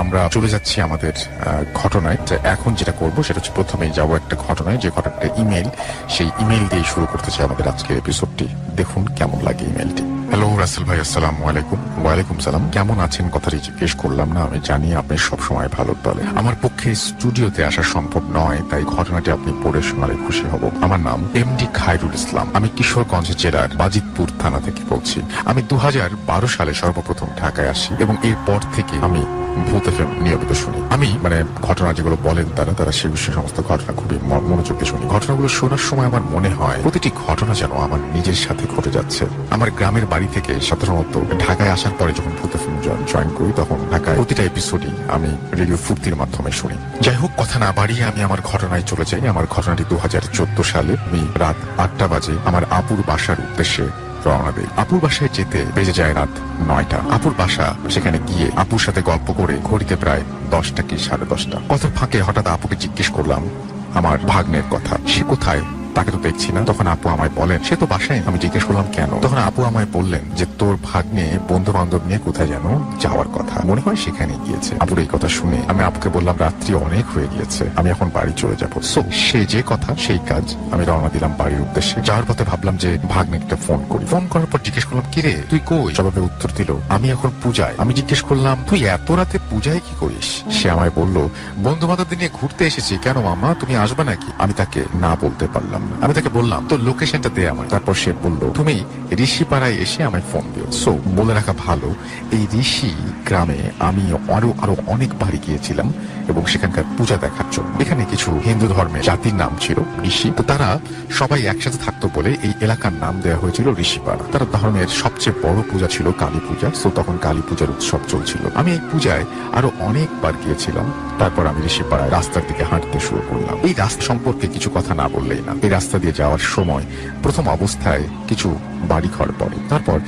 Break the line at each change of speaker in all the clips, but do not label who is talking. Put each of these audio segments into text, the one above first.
আমরা চলে যাচ্ছি আমাদের ঘটনায়। এখন যেটা করব সেটা হচ্ছে প্রথমেই যাব একটা ঘটনায় যে ঘটনাটা ইমেল সেই ইমেল দিয়ে শুরু করতে চাই আমাদের আজকের এপিসোডটি দেখুন কেমন লাগে ইমেলটি হ্যালো রাসেল ভাই আসসালাম আলাইকুম। ওয়ালাইকুম সালাম। কেমন আছেন? কথাটি জিজ্ঞেস করলাম না আমি জানি আপনি সবসময় ভালো বলে। আমার পক্ষে স্টুডিওতে আসা সম্ভব নয় তাই ঘটনাটি আপনি পড়ে শোনালে খুশি হব। আমার নাম এমডি খায়রুল ইসলাম। আমি কিশোরগঞ্জ জেলার বাজিতপুর থানা থেকে বলছি। আমি দু হাজার বারো সালে সর্বপ্রথম ঢাকায় আসি এবং এরপর থেকে আমি ভূত এফএম নিয়মিত শুনি। আমি মানে ঘটনা যেগুলো বলেন তারা তারা সে বিষয়ে সমস্ত ঘটনা খুবই মনোযোগ দিয়ে শুনি। ঘটনাগুলো শোনার সময় আমার মনে হয়, প্রতিটি ঘটনা যেন আমার নিজের সাথে ঘটে যাচ্ছে। আমার গ্রামের বাড়ি থেকে সাধারণত ঢাকায় আসার পরে যখন ভূত এফএম জয়েন করি, তখন ঢাকায় প্রতিটা এপিসোডই আমি রেডিও ফুর্তির মাধ্যমে শুনি। যাই হোক, কথা না বাড়িয়ে আমি আমার ঘটনায় চলে যাই। আমার ঘটনাটি দু হাজার চোদ্দ সালে আমি রাত আটটা বাজে আমার আপুর বাসার উদ্দেশ্যে রওনা দেই। আপুর বাসায় যেতে বেজে যায় রাত নয়টা। আপুর বাসা, সেখানে গিয়ে আপুর সাথে গল্প করে ঘড়িতে প্রায় দশটা কি সাড়ে দশটা। কত ফাঁকে হঠাৎ আপুকে জিজ্ঞেস করলাম, আমার ভাগ্নের কথা, সে কোথায়? তাকে তো দেখছি না। তখন আপু আমায় বলেন, সে তো বাসায়, আমি জিজ্ঞেস করলাম কেন? তখন আপু আমায় বললেন যে, তোর ভাগ্নে বন্ধু বান্ধব নিয়ে কোথায় যেন যাওয়ার কথা। মনে হয় সেখানে গিয়েছে। আপুর এই কথা শুনে আমি আপুকে বললাম, রাত্রি অনেক হয়ে গিয়েছে। আমি এখন বাড়ি চলে যাব। সো সে যে কথা, সেই কাজ আমি রওনা দিলাম বাড়ির উদ্দেশ্যে। যাওয়ার পথে ভাবলাম যে, ভাগ্নে একটা ফোন করি। ফোন করার পর জিজ্ঞেস করলাম, কিরে, তুই কই? জবাবে উত্তর দিল, আমি এখন পূজায়। আমি জিজ্ঞেস করলাম, তুই এত রাতে পূজায় কি করিস? সে আমায় বলল বন্ধু বান্ধবদের নিয়ে ঘুরতে এসেছি। কেন মামা তুমি আসবে নাকি? আমি তাকে না বলতে পারলাম। আমি তাকে বললাম তো লোকেশনটা দে আমার তারপর সে বলল, তুমি ঋষিপাড়ায় এসে আমায় ফোন দিও। সো বলে রাখা ভালো, এই ঋষি গ্রামে আমি আরও আরও অনেকবারই গিয়েছিলাম এবং সেখানকার পূজা দেখার জন্য। এখানে কিছু হিন্দু ধর্মের জাতির নাম ছিল ঋষি। তো তারা সবাই একসাথে থাকতো বলে এই এলাকার নাম দেওয়া হয়েছিল ঋষিপাড়া। তারা ধর্মের সবচেয়ে বড় পূজা ছিল কালী পূজা। তো তখন কালী পূজার উৎসব চলছিল। আমি এই পূজায় আরও অনেকবার গিয়েছিলাম, তারপর আমি ঋষিপাড়ায় রাস্তার দিকে হাঁটতে শুরু করলাম। এই রাস্তা সম্পর্কে কিছু কথা না বললেই না। এই রাস্তা দিয়ে যাওয়ার সময় প্রথম অবস্থায় কিছু বাড়িঘর পড়ে, তারপর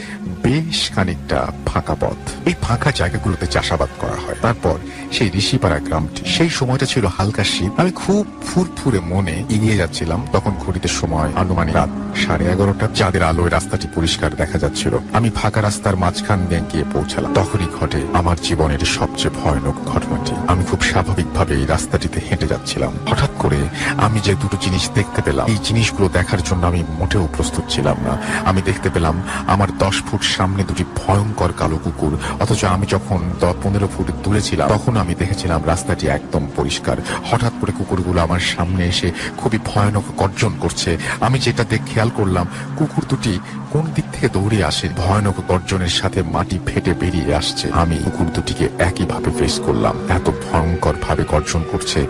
বেশ খানিকটা ফাঁকা পথ। এই ফাঁকা জায়গাগুলোতে চাষাবাদ করা হয়। তারপর সেই ঋষিপাড়া গ্রামটি, সেই সময়টা ছিল হালকা শীত। আমি খুব ফুরফুরে মনে এগিয়ে যাচ্ছিলাম। তখন ঘড়িতে সময় আনুমানিক রাত সাড়ে এগারোটা, চাঁদের আলোয় রাস্তাটি পরিষ্কার দেখা যাচ্ছিল। আমি ফাঁকা রাস্তার মাঝখান দিয়ে গিয়ে পৌঁছালাম। তখনই ঘটে আমার জীবনের সবচেয়ে ভয়ানক ঘটনাটি। আমি খুব স্বাভাবিকভাবে এই রাস্তাটিতে হেঁটে যাচ্ছিলাম। হঠাৎ করে আমি যে দুটো জিনিস দেখতে পেলাম, এই জিনিসগুলো দেখার জন্য আমি মোটেও প্রস্তুত ছিলাম না। আমি দেখতে পেলাম আমার দশ ফুট সামনে দুটি ভয়ঙ্কর কালো কুকুর, অথচ আমি যখন পনেরো ফুট দূরে ছিলাম, তখন আমি দেখেছিলাম রাস্তাটি একদম পরিষ্কার। হঠাৎ করে কুকুরগুলো আমার সামনে এসে খুবই ভয়ানক গর্জন করছে। আমি যেটা দেখ, খেয়াল করলাম, কুকুর দুটি কোন দিক থেকে দৌড়ে আসে, ভয়ানক গর্জনের সাথে মাটি ফেটে বেরিয়ে আসছে। আমি কুকুর দুটিকে একইভাবে ফেস করলাম। এত ভয়ঙ্কর ভাবে গর্জন করছে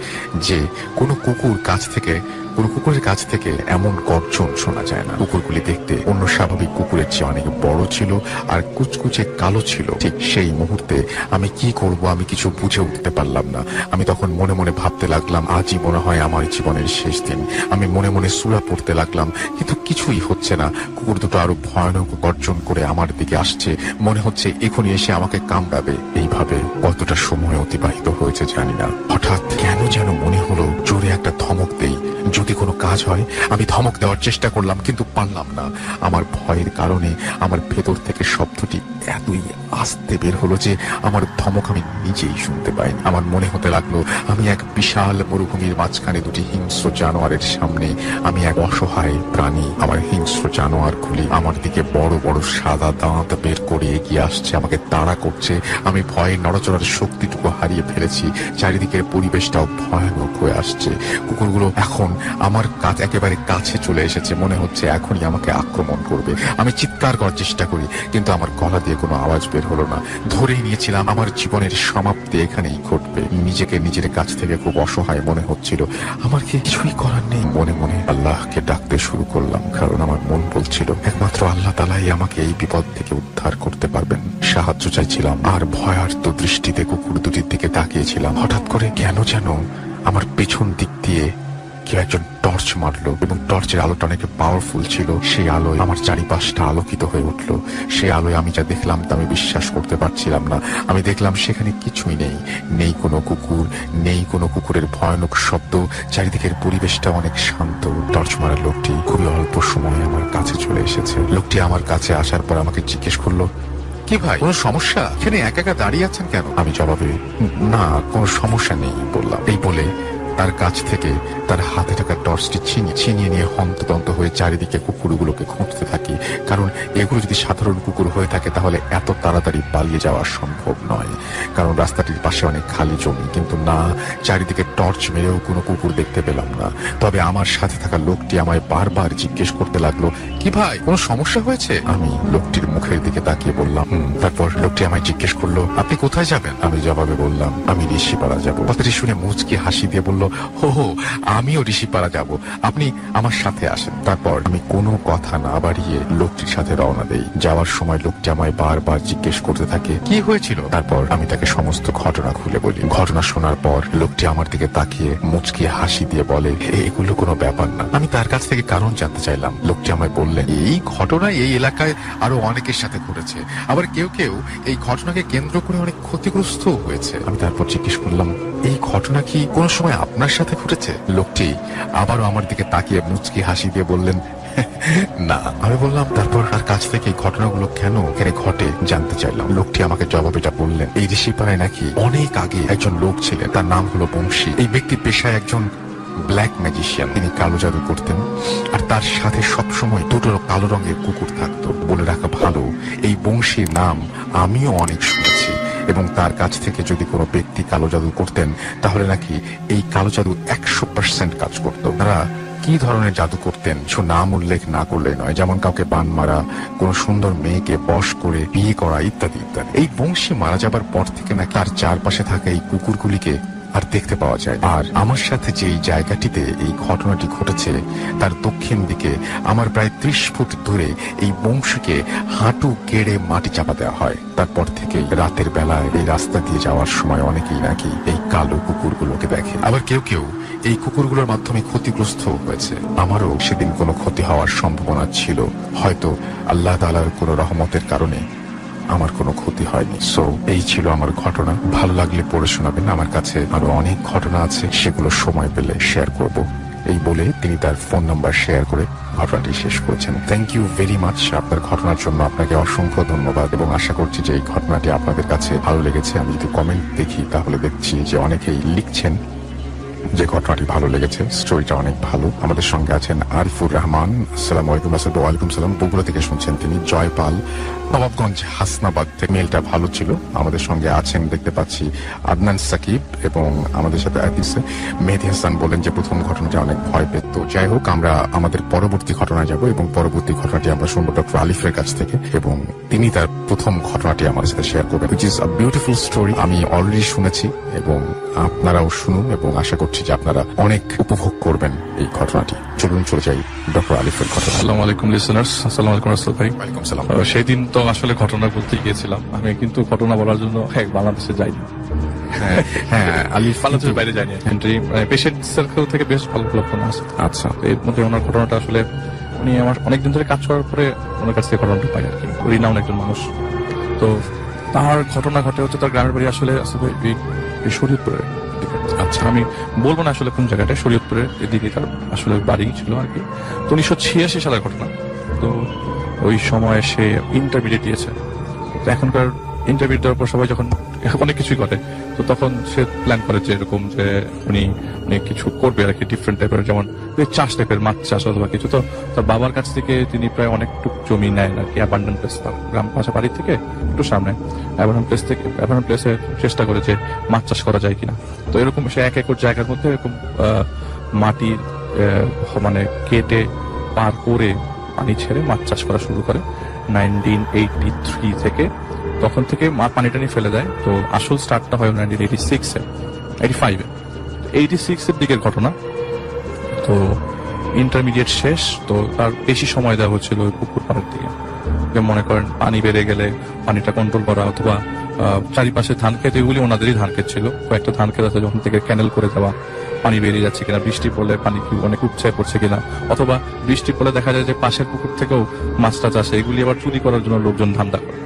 যে কোনো কুকুর কাছ থেকে কোনো কুকুরের কাছ থেকে এমন গর্জন শোনা যায় না। কুকুরগুলি দেখতে অন্য স্বাভাবিক কুকুরের চেয়ে অনেক বড় ছিল আর কুচকুচে কালো ছিল। ঠিক সেই মুহূর্তে আমি কি করব আমি কিছু বুঝে উঠতে পারলাম না। আমি তখন মনে মনে ভাবতে লাগলাম, আজই মনে হয় আমার জীবনের শেষ দিন। আমি মনে মনে সুরা পড়তে লাগলাম, কিন্তু কিছুই হচ্ছে না। কুকুর দুটো আরও ভয়ানক গর্জন করে আমার দিকে আসছে। মনে হচ্ছে এখনই এসে আমাকে কামড়াবে। এইভাবে কতটা সময় অতিবাহিত হয়েছে জানি না। হঠাৎ কেন যেন মনে হলো, জোরে একটা ধমক দেই। যদি কোনো কাজ হয়, আমি ধমক দেওয়ার চেষ্টা করলাম, কিন্তু পারলাম না। আমার ভয়ের কারণে আমার ভেতর থেকে শব্দটি এতই আস্তে বের হলো যে আমার ধমক আমি নিজেই শুনতে পাইনি। আমার মনে হতে লাগল, আমি এক বিশাল মরুভূমির মাঝখানে দুটি হিংস্র জানোয়ারের সামনে, আমি এক অসহায় প্রাণী। আমার হিংস্র জানোয়ারগুলি আমার দিকে বড় বড় সাদা দাঁত বের করে এগিয়ে আসছে, আমাকে তাড়া করছে। আমি ভয়ে নড়াচড়ার শক্তিটুকু হারিয়ে ফেলেছি, চারিদিকের পরিবেশটাও ভয়ানক হয়ে আসছে। কুকুরগুলো এখন আমার কাছ একেবারে কাছে চলে এসেছে, মনে হচ্ছে এখনই আমাকে আক্রমণ করবে। আমি চিৎকার করার চেষ্টা করি, কিন্তু আমার গলা দিয়ে কোনো আওয়াজ বের হলো না। ধরেই নিয়েছিলাম, আমার জীবনের সমাপ্তি এখানেই ঘটবে। নিজেকে নিজের কাছ থেকে খুব অসহায় মনে হচ্ছিল। আমার কি কিছুই করার নেই। মনে মনে আল্লাহকে ডাকতে শুরু করলাম, কারণ আমার মন বলছিল, একমাত্র আল্লাহ তালাই আমাকে এই বিপদ থেকে উদ্ধার করতে পারবেন। সাহায্য চাইছিলাম, আর ভয়ার্ত দৃষ্টিতে কুকুর দুটির দিকে তাকিয়েছিলাম। হঠাৎ করে কেন যেন আমার পেছন দিক দিয়ে কেউ একজন টর্চ মারলো এবং টর্চের আলোটা অনেক পাওয়ারফুল ছিল। সেই আলোয় আমার চারিপাশটা আলোকিত হয়ে উঠল। সেই আলোয় আমি যা দেখলাম তা আমি বিশ্বাস করতে পারছিলাম না। আমি দেখলাম সেখানে কিছুই নেই। নেই কোনো কুকুর, নেই কোনো কুকুরের ভয়ানক শব্দ। চারিদিকের পরিবেশটা অনেক শান্ত। টর্চ মারার লোকটি খুবই অল্প সময়ে আমার কাছে চলে এসেছে। লোকটি আমার কাছে আসার পর আমাকে জিজ্ঞেস করল, কি ভাই, কোনো সমস্যা? এখানে একা একা দাঁড়িয়ে আছেন কেন? আমি জবাবে, না, কোনো সমস্যা নেই, বললাম। এই বলে তার কাছ থেকে তার হাতে থাকা টর্চটি ছিনিয়ে ছিনিয়ে নিয়ে হন্তদন্ত হয়ে চারিদিকে কুকুরগুলোকে খুঁজতে থাকি। কারণ এগুলো যদি সাধারণ কুকুর হয়ে থাকে, তাহলে এত তাড়াতাড়ি পালিয়ে যাওয়া সম্ভব নয়। কারণ রাস্তাটির পাশে অনেক খালি জমি। কিন্তু না, চারিদিকে টর্চ মেরেও কোনো কুকুর দেখতে পেলাম না। তবে আমার সাথে থাকা লোকটি আমায় বারবার জিজ্ঞেস করতে লাগল, কি ভাই, কোনো সমস্যা হয়েছে? আমি লোকটির মুখের দিকে তাকিয়ে বললাম তারপর লোকটি আমায় জিজ্ঞেস করল, আপনি কোথায় যাবেন? আমি জবাবে বললাম, আমি ঋষিপাড়া যাব। কথাটি শুনে মুচকি হাসি দিয়ে বলল হো হো আমিও ঋষিপাড়া যাব। আপনি আমার সাথে আসেন। তারপর আমি কোনো কথা না বাড়িয়ে লোকটির সাথে রওনা দেই। যাওয়ার সময় লোকটি আমায় বারবার জিজ্ঞেস করতে থাকে কি হয়েছিল? তারপর আমি তাকে সমস্ত ঘটনা খুলে বলি। ঘটনা শোনার পর লোকটি আমার দিকে তাকিয়ে মুচকি হাসি দিয়ে বলে "এ, এগুলো কোনো ব্যাপার না। আমি তার কাছ থেকে কারণ জানতে চাইলাম। লোকটি আমায় বললেন এই ঘটনা এই এলাকায় আরও অনেকের সাথে ঘটেছে। আবার কেউ কেউ এই ঘটনাকে কেন্দ্র করে অনেক ক্ষতিগ্রস্ত হয়েছে। আমি তারপর জিজ্ঞেস করলাম এই ঘটনা কি কোনো সময় আপনার সাথে ঘটেছে? লোকটি আবারও আমার দিকে তাকিয়ে মুচকি হাসি দিয়ে বললেন, না। আমি বললাম, তারপর তার কাছ থেকে এই ঘটনাগুলো কেন এখানে ঘটে জানতে চাইলাম? লোকটি আমাকে জবাব এটা বললেন, এই ঋষিপাড়ায় নাকি অনেক আগে একজন লোক ছিলেন, তার নাম হলো বংশী। এই ব্যক্তি পেশায় একজন ব্ল্যাক ম্যাজিশিয়ান। তিনি কালো জাদু করতেন আর তার সাথে সবসময় দুটো কালো রঙের কুকুর থাকতো। বলে রাখা ভালো, এই বংশীর নাম আমিও অনেক শুনেছি এবং তার কাছ থেকে যদি কোনো ব্যক্তি কালো জাদু করতেন, তাহলে নাকি এই কালো জাদু একশো পার্সেন্ট কাজ করত। তারা কি ধরনের জাদু করতেন? কিছু নাম উল্লেখ না করলে নয়, যেমন কাউকে বান মারা, কোন সুন্দর মেয়েকে বশ করে বিয়ে করা, ইত্যাদি ইত্যাদি। এই বংশী মারা যাবার পর থেকে নাকি তার চারপাশে থাকা এই কুকুরগুলিকে আর দেখতে পাওয়া যায়। আর আমার সাথে যেই জায়গাটিতে এই ঘটনাটি ঘটেছে, তার দক্ষিণ দিকে আমার প্রায় ত্রিশ ফুট দূরে এই বংশীকে হাঁটু কেড়ে মাটি চাপা দেওয়া হয়। তারপর থেকে রাতের বেলায় এই রাস্তা দিয়ে যাওয়ার সময় অনেকেই নাকি এই কালো কুকুরগুলোকে দেখে। আবার কেউ কেউ এই কুকুরগুলোর মাধ্যমে ক্ষতিগ্রস্ত হয়েছে। আমারও সেদিন কোনো ক্ষতি হওয়ার সম্ভাবনা ছিল। হয়তো আল্লাহ তালার কোনো রহমতের কারণে আমার কোনো ক্ষতি হয়নি। সো এই ছিল আমার ঘটনা। ভালো লাগলে পড়ে শোনাবেন। আমার কাছে আরও অনেক ঘটনা আছে, সেগুলো সময় পেলে শেয়ার করব। এই বলে তিনি তার ফোন নাম্বার শেয়ার করে ঘটনাটি শেষ করেছেন। থ্যাংক ইউ ভেরি মাচ আপনার ঘটনার জন্য আপনাকে অসংখ্য ধন্যবাদ এবং আশা করছি যে এই ঘটনাটি আপনাদের কাছে ভালো লেগেছে। আমি যদি কমেন্ট দেখি, তাহলে দেখছি যে অনেকেই লিখছেন। যে ঘটনাটি ভালো লেগেছে, স্টোরিটা অনেক ভালো। আমাদের সঙ্গে আছেন আরিফুর রহমান। আসসালাম আলাইকুম, আসাদ ওয়ালাইকুম সালাম। বগুড়া থেকে শুনছেন তিনি জয়পাল নবাবগঞ্জ হাসনাবাদ থেকে মেলটা ভালো ছিল। আমাদের সঙ্গে আছেন, দেখতে পাচ্ছি আদনান সাকিব এবং আমাদের সাথে আতিসে। মেহেদি হাসান বলেন যে প্রথম ঘটনাটি অনেক ভয় পেত। যাই হোক, আমরা আমাদের পরবর্তী ঘটনায় যাব এবং পরবর্তী ঘটনাটি আমরা শুনব ডক্টর আলিফের কাছ থেকে এবং তিনি তার প্রথম ঘটনাটি আমাদের সাথে শেয়ার করবেন which is a beautiful story আমি অলরেডি শুনেছি এবং আপনারাও শুনুন এবং আশা করছি যে আপনারা অনেক উপভোগ করবেন এই ঘটনাটি। চলুন চলে যাই ডক্টর আলিফের ঘটনা
আসসালামু আলাইকুম লিসনার্স আসসালামু আলাইকুম রাসেল ভাই।
ওয়ালাইকুম সালাম।
আহ, সেই দিন তো আসলে ঘটনা বলতে গিয়েছিলাম। আমি কিন্তু ঘটনা বলার জন্য এক বাংলাদেশে যাইনি।
হ্যাঁ হ্যাঁ
বাইরে পেশেন্ট সার্কেল থেকে বেশ ভালো
আচ্ছা।
এর মধ্যে ওনার ঘটনাটা আসলে উনি আমার অনেকদিন ধরে কাজ করার পরে ওনার কাছ থেকে ঘটনাটা পাই আর কি। রিনাউন একজন মানুষ। তো তার ঘটনা ঘটে হচ্ছে তার গ্রামের বাড়ি আসলে আসলে
আচ্ছা
আমি বলব না আসলে কোন জায়গাটা, শরীয়তপুরের এদিকে তার আসলে বাড়ি ছিল আর কি। তো উনিশশো ছিয়াশি সালের ঘটনা। তো ওই সময় সে ইন্টারমিডিয়েট দিয়েছে। এখনকার ইন্টারমিডিয়েট দেওয়ার পর সবাই যখন অনেক কিছুই করে তো তখন সে প্ল্যান করে যে এরকম যে উনি অনেক কিছু করবে আর কি ডিফারেন্ট টাইপের যেমন চাষ টাইপের মাছ চাষ অথবা কিছু। তো তার বাবার কাছ থেকে তিনি প্রায় অনেকটুক জমি নেন আর কি অ্যাবান্ডেন্ট প্লেস গ্রাম পাশা বাড়ি থেকে একটু সামনে অ্যাবান্ডেন্ট প্লেস থেকে অ্যাবান্ডেন্ট প্লেসে চেষ্টা করে যে মাছ চাষ করা যায় কিনা। তো এরকম সে এক একর জায়গার মধ্যে এরকম আহ, মাটি মানে কেটে পার করে পানি ছেড়ে মাছ চাষ করা শুরু করে। নাইনটিন এইটি থ্রি থেকে তখন থেকে মা পানি টানি ফেলে দেয়। তো আসল স্টার্টটা হয় নাইনটিন এইটি সিক্সে এইটি ফাইভে এইটি সিক্স এর দিকের ঘটনা। তো ইন্টারমিডিয়েট শেষ, তো তার বেশি সময় দেওয়া হচ্ছিল ওই পুকুর পাড়ের দিকে। মনে করেন পানি বেড়ে গেলে পানিটা কন্ট্রোল করা অথবা চারিপাশে ধান ক্ষেত এগুলি ওনাদেরই ধান ক্ষেত ছিল। কয়েকটা ধান ক্ষেত আছে যখন থেকে ক্যানেল করে দেওয়া পানি বেরিয়ে যাচ্ছে কিনা, বৃষ্টি পড়লে পানি কি অনেক উপচায় পড়ছে কিনা, অথবা বৃষ্টি পড়লে দেখা যায় যে পাশের পুকুর থেকেও মাছ টাছ এগুলি আবার চুরি করার জন্য লোকজন ধান্দা করে।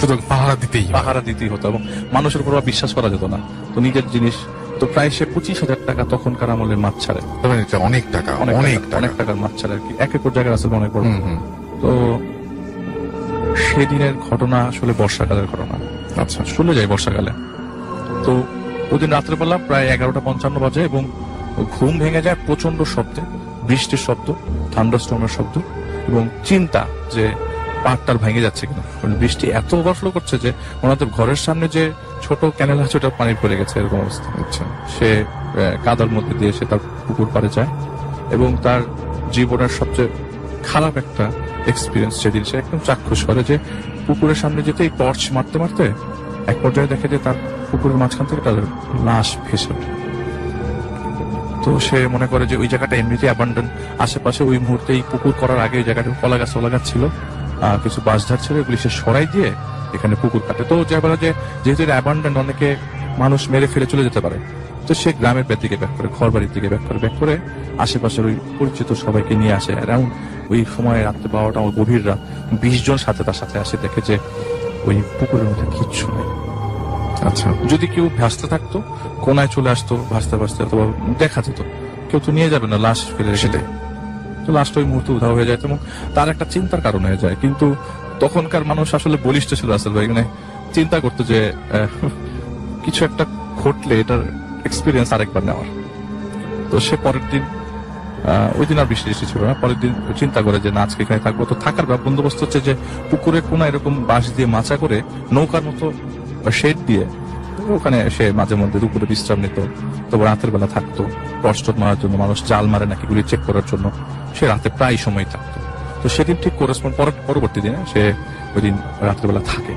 শুধু পাহারা দিতেই।
পাহারা দিতেই হতো এবং মানুষের উপর বিশ্বাস করা যেত না। তো নিজের জিনিস তো প্রায় সে পঁচিশ হাজার টাকা তখনকার আমলে মাছ ছাড়ে।
অনেক টাকা
অনেক
অনেক
টাকা।
টাকা
অনেক টাকার মাছ ছাড়ে আর কি। এক একর জায়গার আসলে অনেক বড়। তো সেদিনের ঘটনা আসলে বর্ষাকালের ঘটনা।
আচ্ছা।
চলে যায় বর্ষাকালে। তো ওদিন রাত্রেবেলা প্রায় এগারোটা পঞ্চান্ন বাজে এবং ঘুম ভেঙে যায় প্রচণ্ড শব্দে বৃষ্টির শব্দ থান্ডারস্টর্মের শব্দ এবং চিন্তা যে পাটটার ভেঙে যাচ্ছে কিনা। কারণ বৃষ্টি এত ওভারফ্লো করছে যে ওনাদের ঘরের সামনে যে ছোট ক্যানেল আছে ওটা পানি পড়ে গেছে এরকম অবস্থা।
হচ্ছে
সে কাদার মধ্যে দিয়ে সে তার পুকুর পাড়ে যায় এবং তার জীবনের সবচেয়ে খারাপ একটা এক্সপিরিয়েন্স সেদিন সে একদম চাক্ষুষ করে যে পুকুরের সামনে যেতে এই টর্চ মারতে মারতে এক পর্যায়ে দেখে যে তার পুকুরের মাঝখান থেকে তাদের লাশ ভেসে ওঠে। তো সে মনে করে যে ওই জায়গাটা এমনিতে অ্যাবান্ডন আশেপাশে ওই মুহূর্তে এই পুকুর করার আগে ওই জায়গাটা কলা গাছ ওলা গাছ ছিল। কিছু বাঁশঝাড় ছিল এগুলি সে সরাই দিয়ে এখানে পুকুর কাটে। তো যে বলে যে যেহেতু এটা অ্যাবান্ডন অনেকে মানুষ মেরে ফেলে চলে যেতে পারে তো সে গ্রামের ব্যাগ দিকে ব্যাক করে ঘর বাড়ির দিকে ব্যাক করে ব্যাক করে আশেপাশের ওই পরিচিত সবাইকে নিয়ে আসে। এমন ওই সময় রাত্রে বারোটা আমার গভীর রাত বিশ জন সাথে তার সাথে আসে দেখে যে ওই পুকুরের মধ্যে কিচ্ছু নেই।
আচ্ছা
যদি কেউ ভাসতে থাকতো কোনায় চলে আসতো ভাসতে ভাসতে অথবা দেখা যেত কেউ তো নিয়ে যাবে না লাশ ফেলে রেখে দেয় তো লাস্ট ওই মুহূর্তে উধাও হয়ে যায় এবং তার একটা চিন্তার কারণ হয়ে যায়। কিন্তু তখনকার মানুষ আসলে বলিষ্ঠ ছিল আসল ভাই মানে চিন্তা করতো যে কিছু একটা ঘটলে এটার এক্সপিরিয়েন্স আরেকবার নেওয়ার। তো সে পরের দিন ওই দিন আর বৃষ্টি ছিল না, পরের দিন চিন্তা করে যে না, আজকে এখানে থাকব। তো থাকার বন্দোবস্ত হচ্ছে যে পুকুরে কোনা এরকম বাঁশ দিয়ে মাচা করে নৌকার মতো শেড দিয়ে ওখানে সে মাঝে মধ্যে দুপুরে বিশ্রাম নিত। তবে রাতের বেলা থাকতো। টর্চ মারার জন্য মানুষ জাল মারে নাকি গুলি চেক করার জন্য। সে রাতে প্রায় সময় থাকতো। তো সেদিন ঠিক করেসপন্ড পরবর্তী দিনে সে ওই দিন রাত্রেবেলা থাকে।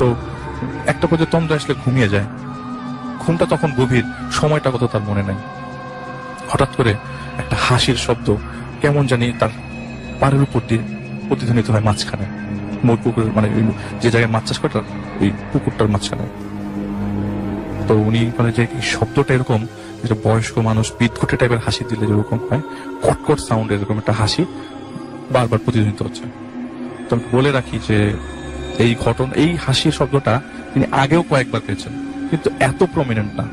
তো একটা পর্যায়ে তন্দ্রা আসলে ঘুমিয়ে যায়। ঘুমটা তখন গভীর, সময়টা কত তার মনে নাই। হঠাৎ করে একটা হাসির শব্দ, কেমন জানি তার পাড়ের উপর দিয়ে প্রতিধ্বনিত হয় মাঝখানে। মোট পুকুরের মানে যে জায়গায় মাছ চাষ করে ওই পুকুরটার মাঝখানে। তো উনি বলে যে শব্দটা এরকম যেটা বয়স্ক মানুষ বিদঘুটে টাইপের হাসি দিলে যেরকম হয় কটকট সাউন্ড এরকম একটা হাসি বারবার প্রতিধ্বনিত হচ্ছে। তো বলে রাখি যে এই ঘটনা, এই হাসির শব্দটা তিনি আগেও কয়েকবার পেয়েছেন, কিন্তু এত প্রমিনেন্ট না,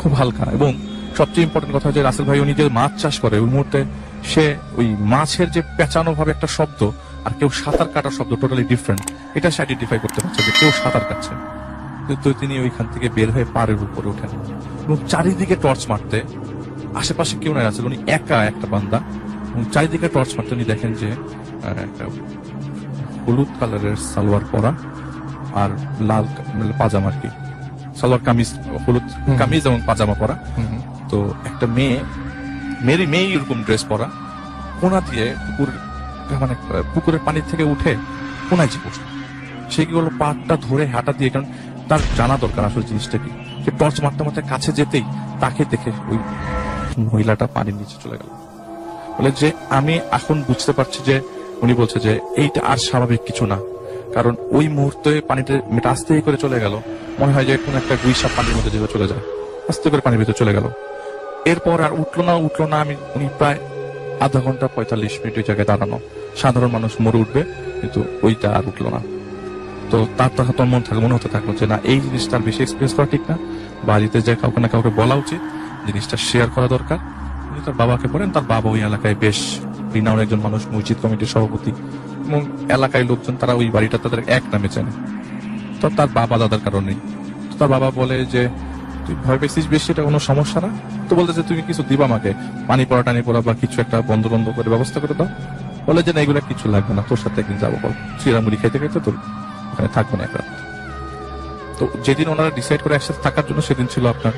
খুব হালকা। এবং সবচেয়ে ইম্পর্টেন্ট কথা যে রাসেল ভাই যে মাছ চাষ করে। ওই মুহূর্তে সে ওই মাছের যে পেঁচানো ভাবে একটা শব্দ আর কেউ সাঁতার কাটার শব্দ টোটালি ডিফারেন্ট এটা সে আইডেন্টিফাই করতে পারছে যে কেউ সাঁতার কাটছে। তো- তো তিনি ওইখান থেকে বের হয়ে পাড়ের উপরে ওঠেন। এবং চারিদিকে টর্চ মারতে আশেপাশে কেউ নাই আছে উনি একা একটা বান্দা। এবং চারিদিকে টর্চ মারতে উনি দেখেন যে একটা হলুদ কালারের সালোয়ার পরা আর লাল মানে পাজামা আর কি। সালোয়ার কামিজ হলুদ কামিজ এবং পাজামা পরা। তো একটা মেয়ে মেরি মেয়ে এরকম ড্রেস পরা কোনা দিয়ে পুকুর মানে পুকুরের পানি থেকে উঠে কোনায় যে সে কি হলো পাটটা ধরে হাঁটা দিয়ে কারণ তার জানা দরকার আসলে জিনিসটা কি? সে টর্চ মারতে মারতে কাছে যেতেই তাকে দেখে ওই মহিলাটা পানির নিচে চলে গেল। বলে যে, আমি এখন বুঝতে পারছি যে, উনি বলছে যে, এইটা আর স্বাভাবিক কিছু না। কারণ ওই মুহূর্তে পানিটা মেয়েটা আস্তে করে চলে গেল। মনে হয় যে কোন একটা গুইসা পানির মধ্যে যেভাবে চলে যায়, আস্তে করে পানির ভিতরে চলে গেল। এরপর আর উঠল না উঠল না, আমি, উনি প্রায় আধা ঘণ্টা পঁয়তাল্লিশ মিনিট ওই জায়গায় দাঁড়ানো। সাধারণ মানুষ মরে উঠবে, কিন্তু ওইটা আর উঠল না। তো তার তখন তোর মন থাকল মনে হতে থাকল যে না, এই জিনিসটা বেশি এক্সপিরিয়েন্স করা ঠিক না। বাড়িতে যে কাউকে না কাউকে বলা উচিত, জিনিসটা শেয়ার করা দরকার। উনি তার বাবাকে বলেন, তার বাবা ওই এলাকায় বেশ রিনাউন একজন মানুষ, মসজিদ কমিটির সভাপতি, এবং এলাকায় লোকজন তারা ওই বাড়িটা তাদের এক নামে চেনে। তো তার বাবা দাদার কারণেই তার বাবা বলে যে, তুই ভয় পেয়েছিস বেশি, এটা কোনো সমস্যা না? তো বলতে যে, তুমি কিছু দিবা আমাকে? পানি পড়া, টানি পড়া বা কিছু একটা বন্ধ বন্ধ করে ব্যবস্থা করে দাও? বলে যে, না, এগুলো কিছু লাগবে না, তোর সাথে একদিন যাব, বল। চিরামুড়ি খাইতে খাইতে তোর ওখানে থাকব না এক। রাত তো যেদিন ওনারা ডিসাইড করে একসাথে থাকার জন্য সেদিন ছিল আপনার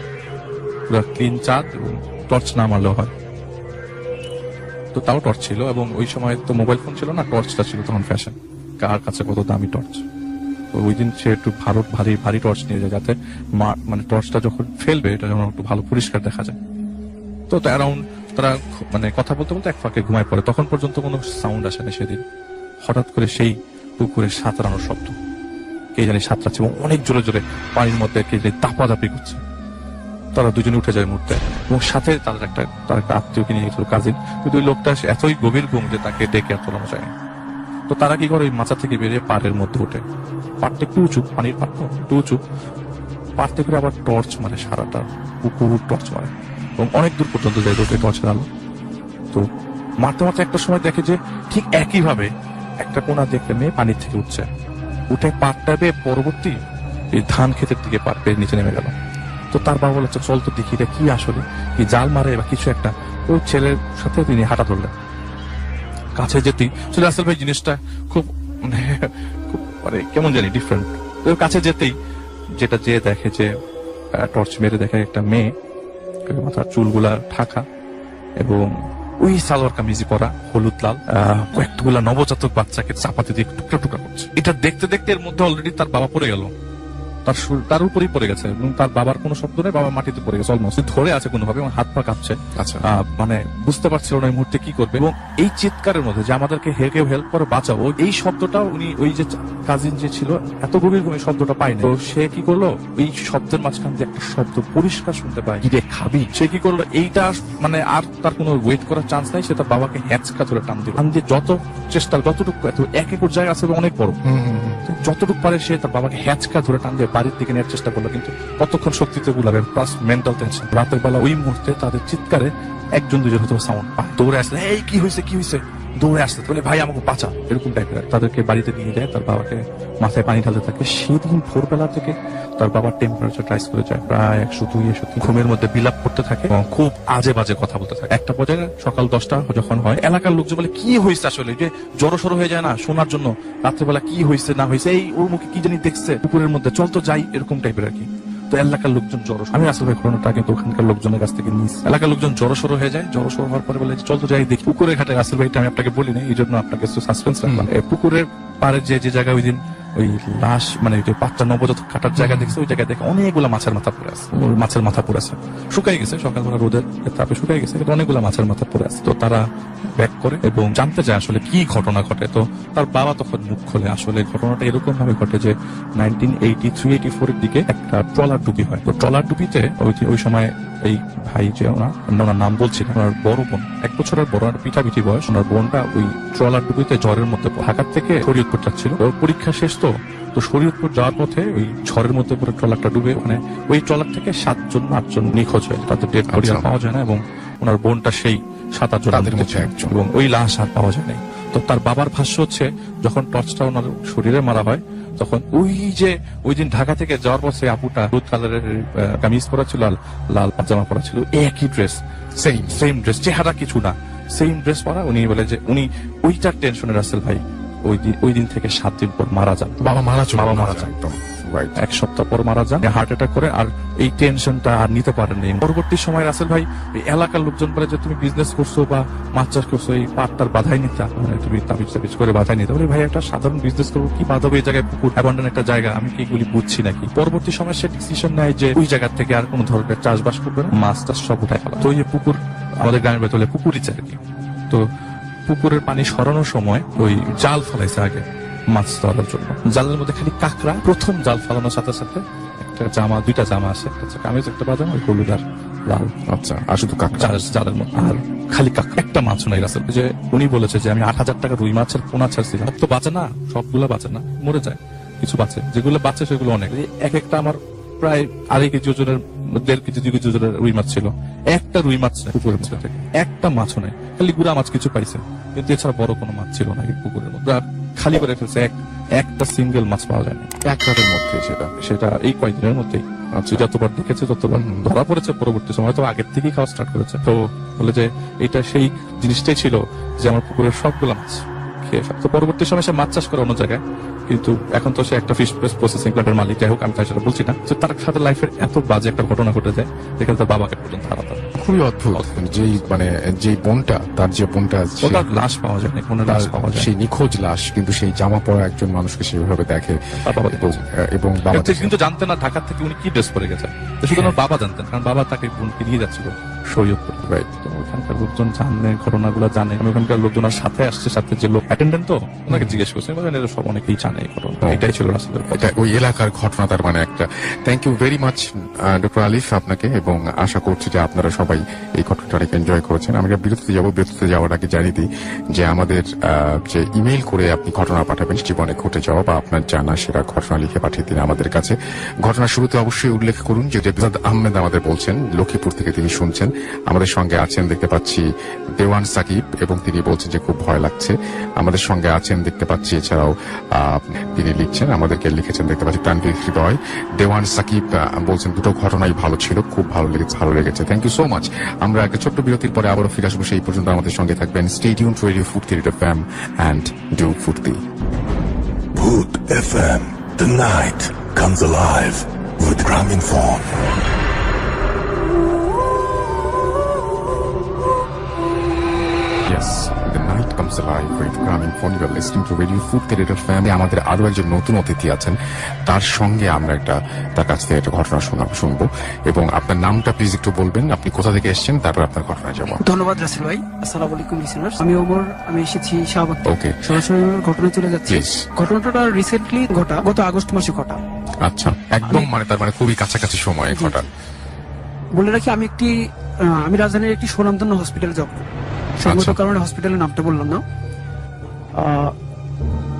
ক্লিন চাঁদ এবং টর্চ না মারলেও হয়। তো তাও টর্চ ছিল এবং ওই সময় তো মোবাইল ফোন ছিল না টর্চটা ছিল তখন ফ্যাশন কার কাছে কত দামি টর্চ তো ওই দিন সে একটু ভালো, ভারী ভারী টর্চ নিয়ে যায় যাতে মানে টর্চটা যখন ফেলবে, এটা যেন একটু ভালো পরিষ্কার দেখা যায়। তো অ্যারাউন্ড তারা মানে কথা বলতে বলতে এক ফাঁকে ঘুমায় পড়ে। তখন পর্যন্ত কোনো সাউন্ড আসে না সেদিন। হঠাৎ করে সেই পুকুরে সাঁতরানোর শব্দ। কে জানি সাঁতরাচ্ছে এবং অনেক জোরে জোরে পানির মধ্যে কে জানি দাপাদাপি করছে। তারা দুজনে উঠে যায় মুহূর্তে এবং সাথে তাদের একটা, তার একটা আত্মীয়কে নিয়ে গেছিল কাজিন। কিন্তু ওই লোকটা এতই গভীর ঘুম যে তাকে ডেকে আর তোলানো যায় তো তারা কি করে ওই মাচা থেকে বেরিয়ে পাড়ের মধ্যে ওঠে পাড়টা একটু উঁচু পানির পাড় একটু উঁচু পাড় থেকে আবার টর্চ মারে সারাটা, পুকুর টর্চ মারে। এবং অনেক দূর পর্যন্ত যায় রোডে টর্চের আলো। তো মারতে মারতে একটা সময় দেখে যে ঠিক একইভাবে একটা কোনা দেখে মেয়ে পানির থেকে উঠছে। উঠে পাটটা বেয়ে পরবর্তী এই ধান ক্ষেতের দিকে পাট বেয়ে নিচে নেমে গেল। তো তার বাবা বলে চল তো দেখি এটা কি আসলে, কি জাল মারে বা কিছু একটা। ওই ছেলের সাথে তিনি হাঁটা ধরলেন। কাছে যেতেই চলে আসল ভাই, জিনিসটা খুব মানে খুব মানে কেমন জানি ডিফারেন্ট তো কাছে যেতেই যেটা যে দেখে যে টর্চ মেরে দেখে একটা মেয়ে, মাথার চুলগুলা ঢাকা এবং ওই সালোয়ার কামিজি পরা হলুদ লাল কয়েকগুলা নবজাতক বাচ্চাকে চাপাতে দিয়ে টুকরা টুকরা করছে। এটা দেখতে দেখতে এর মধ্যে অলরেডি তার বাবা পড়ে গেল। তার তার উপরেই পড়ে গেছে এবং তার বাবার কোনো শব্দ নেই বাবা মাটিতে পড়ে গেছে অলমোস্ট। ধরে আছে কোনোভাবে এবং হাত পা কাঁপছে।
আচ্ছা।
মানে বুঝতে পারছিল না এই মুহূর্তে কি করবে এবং এই চিৎকারের মধ্যে যে আমাদেরকে হে কেউ হেল্প করে বাঁচাও এই শব্দটা উনি ওই যে কাজিন যে ছিল এত গভীর গভীর শব্দটা পায়নি। তো সে কি করল এই শব্দের মাঝখান দিয়ে একটা শব্দ পরিষ্কার শুনতে পায়। কি রে খাবি। সে কি করল এইটা মানে আর তার কোনো ওয়েট করার চান্স নাই সে তার বাবাকে হ্যাঁচকা ধরে টান দিল। দিয়ে যত চেষ্টা যতটুকু এত এক একর জায়গা আছে অনেক বড়। যতটুকু পারে সে তার বাবাকে হ্যাচকা ধরে টান দিয়ে বাড়ির দিকে নেওয়ার চেষ্টা করল, কিন্তু কতক্ষণ শক্তিতে গুলাবে প্লাস মেন্টাল টেনশন রাতের বেলা ওই মুহূর্তে তাদের চিৎকারে একজন দুজন হয়তো সাউন্ড পায়। দৌড়ে আসলে, এই, কি হয়েছে কি হয়েছে? দৌড়ে আসতে বলে, ভাই, আমাকে বাঁচা এরকম টাইপের তাদেরকে বাড়িতে নিয়ে যায়, তার বাবাকে মাথায় পানি ঢালতে থাকে। সেদিন ভোরবেলা থেকে তার বাবার টেম্পারেচার রাইজ করে যায়, প্রায় একশো দুই, একশো তিন। ঘুমের মধ্যে বিলাপ করতে থাকে এবং খুব আজে বাজে কথা বলতে থাকে। একটা পর্যায়ে সকাল দশটা যখন হয়, এলাকার লোকজন বলে, কি হয়েছে আসলে? যে জড়ো সড়ো হয়ে যায় না শোনার জন্য? রাত্রেবেলা কি হয়েছে না হয়েছে এই ওর মুখে কি জানি দেখছে পুকুরের মধ্যে চল তো যাই, এরকম টাইপের আর কি। তো এলাকার লোকজন জড়ো আমি আসলে ঘটনাটা কিন্তু ওখানকার লোকজনের কাছ থেকে নিয়েছি এলাকার লোকজন জড়ো সড়ো হয়ে যায় জড়ো সড়ো হওয়ার পরে বলে চল তো যাই দেখি। পুকুরের ঘাটে আসল ভাইটা আমি আপনাকে বলি না এই জন্য আপনাকে সাসপেন্স রাখলাম। পুকুরের পারে যে যে জায়গায় ওই দিন ওই লাশ মানে বাচ্চা নবজাতক কাটার জায়গা দেখছে, ওই জায়গায় দেখে অনেকগুলো মাছের মাথা পড়ে আছে। মাছের মাথা পড়ে আছে। শুকাই গেছে সকালবেলা রোদের তাপে শুকাই গেছে অনেকগুলো মাছের মাথা পড়ে আছে। তো তারা ব্যাক করে এবং জানতে চায় আসলে কি ঘটনা ঘটে। তো তার বাবা তখন মুখ খোলে, আসলে ঘটনাটা এরকম ভাবে ঘটে যে nineteen eighty three eighty four এর দিকে একটা ট্রলার ডুবি হয়। তো ট্রলার ডুবিতে ওই ওই সময় এই ভাই যে ওনার ওনার নাম বলছি ওনার বড় বোন, এক বছরের বড়, আর পিঠাপিঠি বয়স, ওনার বোনটা ওই ট্রলার ডুবিতে জ্বরের মধ্যে। ঢাকার থেকে শরীয়তপুর যাচ্ছিল। পরীক্ষা শেষ তো তো তো শরীয়তপুর যাওয়ার পথে ওই ঝড়ের মধ্যে পুরো ট্রলারটা ডুবে ওখানে ওই ট্রলার থেকে সাতজন আটজন নিখোঁজ হয় তাদের ডেড বডি আর
আচ্ছা।
পাওয়া যায় না এবং ওনার বোনটা সেই সাত আটজন
তাদের
মধ্যে
একজন।
এবং ওই লাশ আর পাওয়া যায় নাই। তো তার বাবার ভাষ্য হচ্ছে যখন টর্চটা ওনার শরীরে মারা হয় তখন ওই যে ওই দিন ঢাকা থেকে যাওয়ার পর সেই আপুটা হলুদ কালারের কামিজ পরা ছিল লাল পাজামা পরা ছিল একই ড্রেস
সেম
সেম ড্রেস চেহারা কিছু না। সেম ড্রেস পরা উনি বলে যে উনি ওইটার টেনশনে রাসেল ভাই। ওই দিন ওই দিন থেকে সাত দিন পর মারা যান।
বাবা মারা চলে
বাবা মারা যান। এক সপ্তাহ পর মারা যান। হার্ট অ্যাটাক করে আর এই টেনশনটা আর নিতে পারেননি পরবর্তী সময় রাসেল ভাই এলাকার লোকজন বলে যে তুমি বিজনেস করছ বা মাছ চাষ করছ এই পাটটার বাধাই নিতে মানে তুমি তাবিজ তাবিজ করে বাধাই নিতে বলে ভাই একটা সাধারণ বিজনেস করব কি বাধা হবে এই জায়গায় পুকুর? অ্যাবান্ডন একটা জায়গা আমি কি এগুলি বুঝছি নাকি? পরবর্তী সময় সে ডিসিশন নেয় যে ওই জায়গা থেকে আর কোনো ধরনের চাষবাস করবে না। মাছ টাছ সব উঠায় ফেলা। তো ওই যে পুকুর আমাদের গ্রামের ভেতরে পুকুরই চাই তো পুকুরের পানি সরানোর সময় ওই জাল ফেলাইছে আগে মাছ ধরার জন্য। জালের মধ্যে খালি কাঁকড়া প্রথম জাল ফেলানোর সাথে সাথে একটা জামা দুইটা জামা আছে একটা কামিজ একটা বাজানো ওই হলুদ আর লাল।
আচ্ছা আর শুধু কাকড়া?
জাল জালের মধ্যে আর খালি কাঁকড়া। একটা মাছ নাই রাসেল যে উনি বলেছে যে আমি আট হাজার টাকা রুই মাছের পোনা ছাড়ছিলাম। তো বাঁচে না সবগুলো বাঁচে না মরে যায় কিছু বাঁচে। যেগুলো বাঁচে সেগুলো অনেক। এক একটা আমার প্রায় আড়াই কেজি ওজনের, দেড় কেজি, দুই কেজি ওজনের রুই মাছ ছিল। একটা রুই মাছ নেই পুকুরের মধ্যে। একটা মাছও নেই। খালি গুড়া মাছ কিছু পাইছে। কিন্তু এছাড়া বড় কোনো মাছ ছিল না পুকুরের মধ্যে। আর খালি করে ফেলছে এক, একটা সিঙ্গেল মাছ পাওয়া যায়নি।
এক রাতের মধ্যে সেটা
সেটা এই কয়েকদিনের মধ্যেই। আচ্ছা যতবার দেখেছে, ততবার ধরা পড়েছে পরবর্তী সময়। তো আগের থেকেই খাওয়া স্টার্ট করেছে। তো বলে যে এটা সেই জিনিসটাই ছিল যে আমার পুকুরের সবগুলো মাছ খেয়ে। তো পরবর্তী সময় সে মাছ চাষ করে অন্য জায়গায়। কিন্তু এখন তো সে একটা ফিশ প্রসেসিং প্ল্যান্টের মালিক যাই হোক আমি তার সাথে বলছি না। তো তার সাথে লাইফের এত বাজে একটা ঘটনা ঘটে যায় যেখানে তার বাবাকে পর্যন্ত হারাতে
খুবই অদ্ভুত। যেই মানে যেই বোনটা তার যে বোনটা
লাশ পাওয়া যায় কোনো লাশ পাওয়া যায়।
সেই নিখোঁজ লাশ কিন্তু সেই জামা পরা একজন মানুষকে সেভাবে দেখে। এবং বাবা
কিন্তু জানতেন না ঢাকার থেকে উনি কি ড্রেস পরে গেছে তো শুধু ওনার বাবা জানতেন কারণ বাবা তাকে বোনকে নিয়ে যাচ্ছিল শরীয়তপুর
Right.
ওখানকার লোকজন জানে ঘটনাগুলো জানে। আমি ওখানকার লোকজনের সাথে আসছে সাথে যে লোক অ্যাটেন্ডেন্ট তো ওনাকে জিজ্ঞেস করছে বলেন এরা সব অনেকেই জানে এই ঘটনা। এটাই ছিল রাসেলের
এটা ওই এলাকার ঘটনা তার মানে একটা। Thank you very much doctor Alif আপনাকে এবং আশা করছি যে আপনারা সবাই এই ঘটনাটা অনেক এনজয় করেছেন। আমরা বিরতিতে যাব বিরতিতে যাওয়ার আগে জানিয়ে দিই যে আমাদের যে ইমেল করে আপনি ঘটনা পাঠাবেন জীবনে ঘটে যাওয়া বা আপনার জানা সেরা ঘটনা লিখে পাঠিয়ে দিন আমাদের কাছে। ঘটনা শুরুতে অবশ্যই উল্লেখ করুন যে রেবজাদ আহমেদ আমাদের বলছেন লক্ষ্মীপুর থেকে তিনি শুনছেন। আমাদের সঙ্গে আছেন দেখতে পাচ্ছি দেওয়ান সাকিব এবং তিনি বলছেন যে খুব ভয় লাগছে আমাদের সঙ্গে আছেন দেখতে পাচ্ছি, এছাড়াও তিনি লিখছেন, আমাদেরকে লিখেছেন দেখতে পাচ্ছি তানভীর হৃদয় দেওয়ান সাকিব বলছেন দুটো ঘটনাই ভালো ছিল, খুব ভালো লেগেছে ভালো লেগেছে থ্যাংক ইউ সো মাচ আমরা একটা ছোট্ট বিরতির পরে আবারও ফিরে আসব, সেই পর্যন্ত আমাদের সঙ্গে থাকবেন stadium radio radio fam and do Foorti
Hood FM. The night comes alive with Gramophone.
Yes, the night comes alive with Phone. You are listening to Radio Food Creator Family. আমাদের আরও একজন নতুন অতিথি আছেন। তার সঙ্গে আমরা একটা তার কাছ থেকে একটা ঘটনা শোনাবো শুনব। এবং আপনার নামটা প্লিজ একটু বলবেন। আপনি কোথা থেকে এসেছেন? তারপর আপনার ঘটনা যাব।
ধন্যবাদ রাসেল ভাই। আসসালামু আলাইকুম লিসেনার্স আমি ওমর আমি এসেছি শাহবাগ।
Okay.
সরাসরি ঘটনা চলে যাচ্ছে. ঘটনাটা রিসেন্টলি ঘটা গত আগস্ট মাসে ঘটা।
আচ্ছা একদম মানে তার মানে খুবই কাছাকাছি সময় ঘটা।
বলে রাখি আমি একটি আমি রাজধানীর একটি সুনামধন্য হসপিটালে জব করি। সঙ্গত। কারণে হসপিটালের নামটা বললাম না।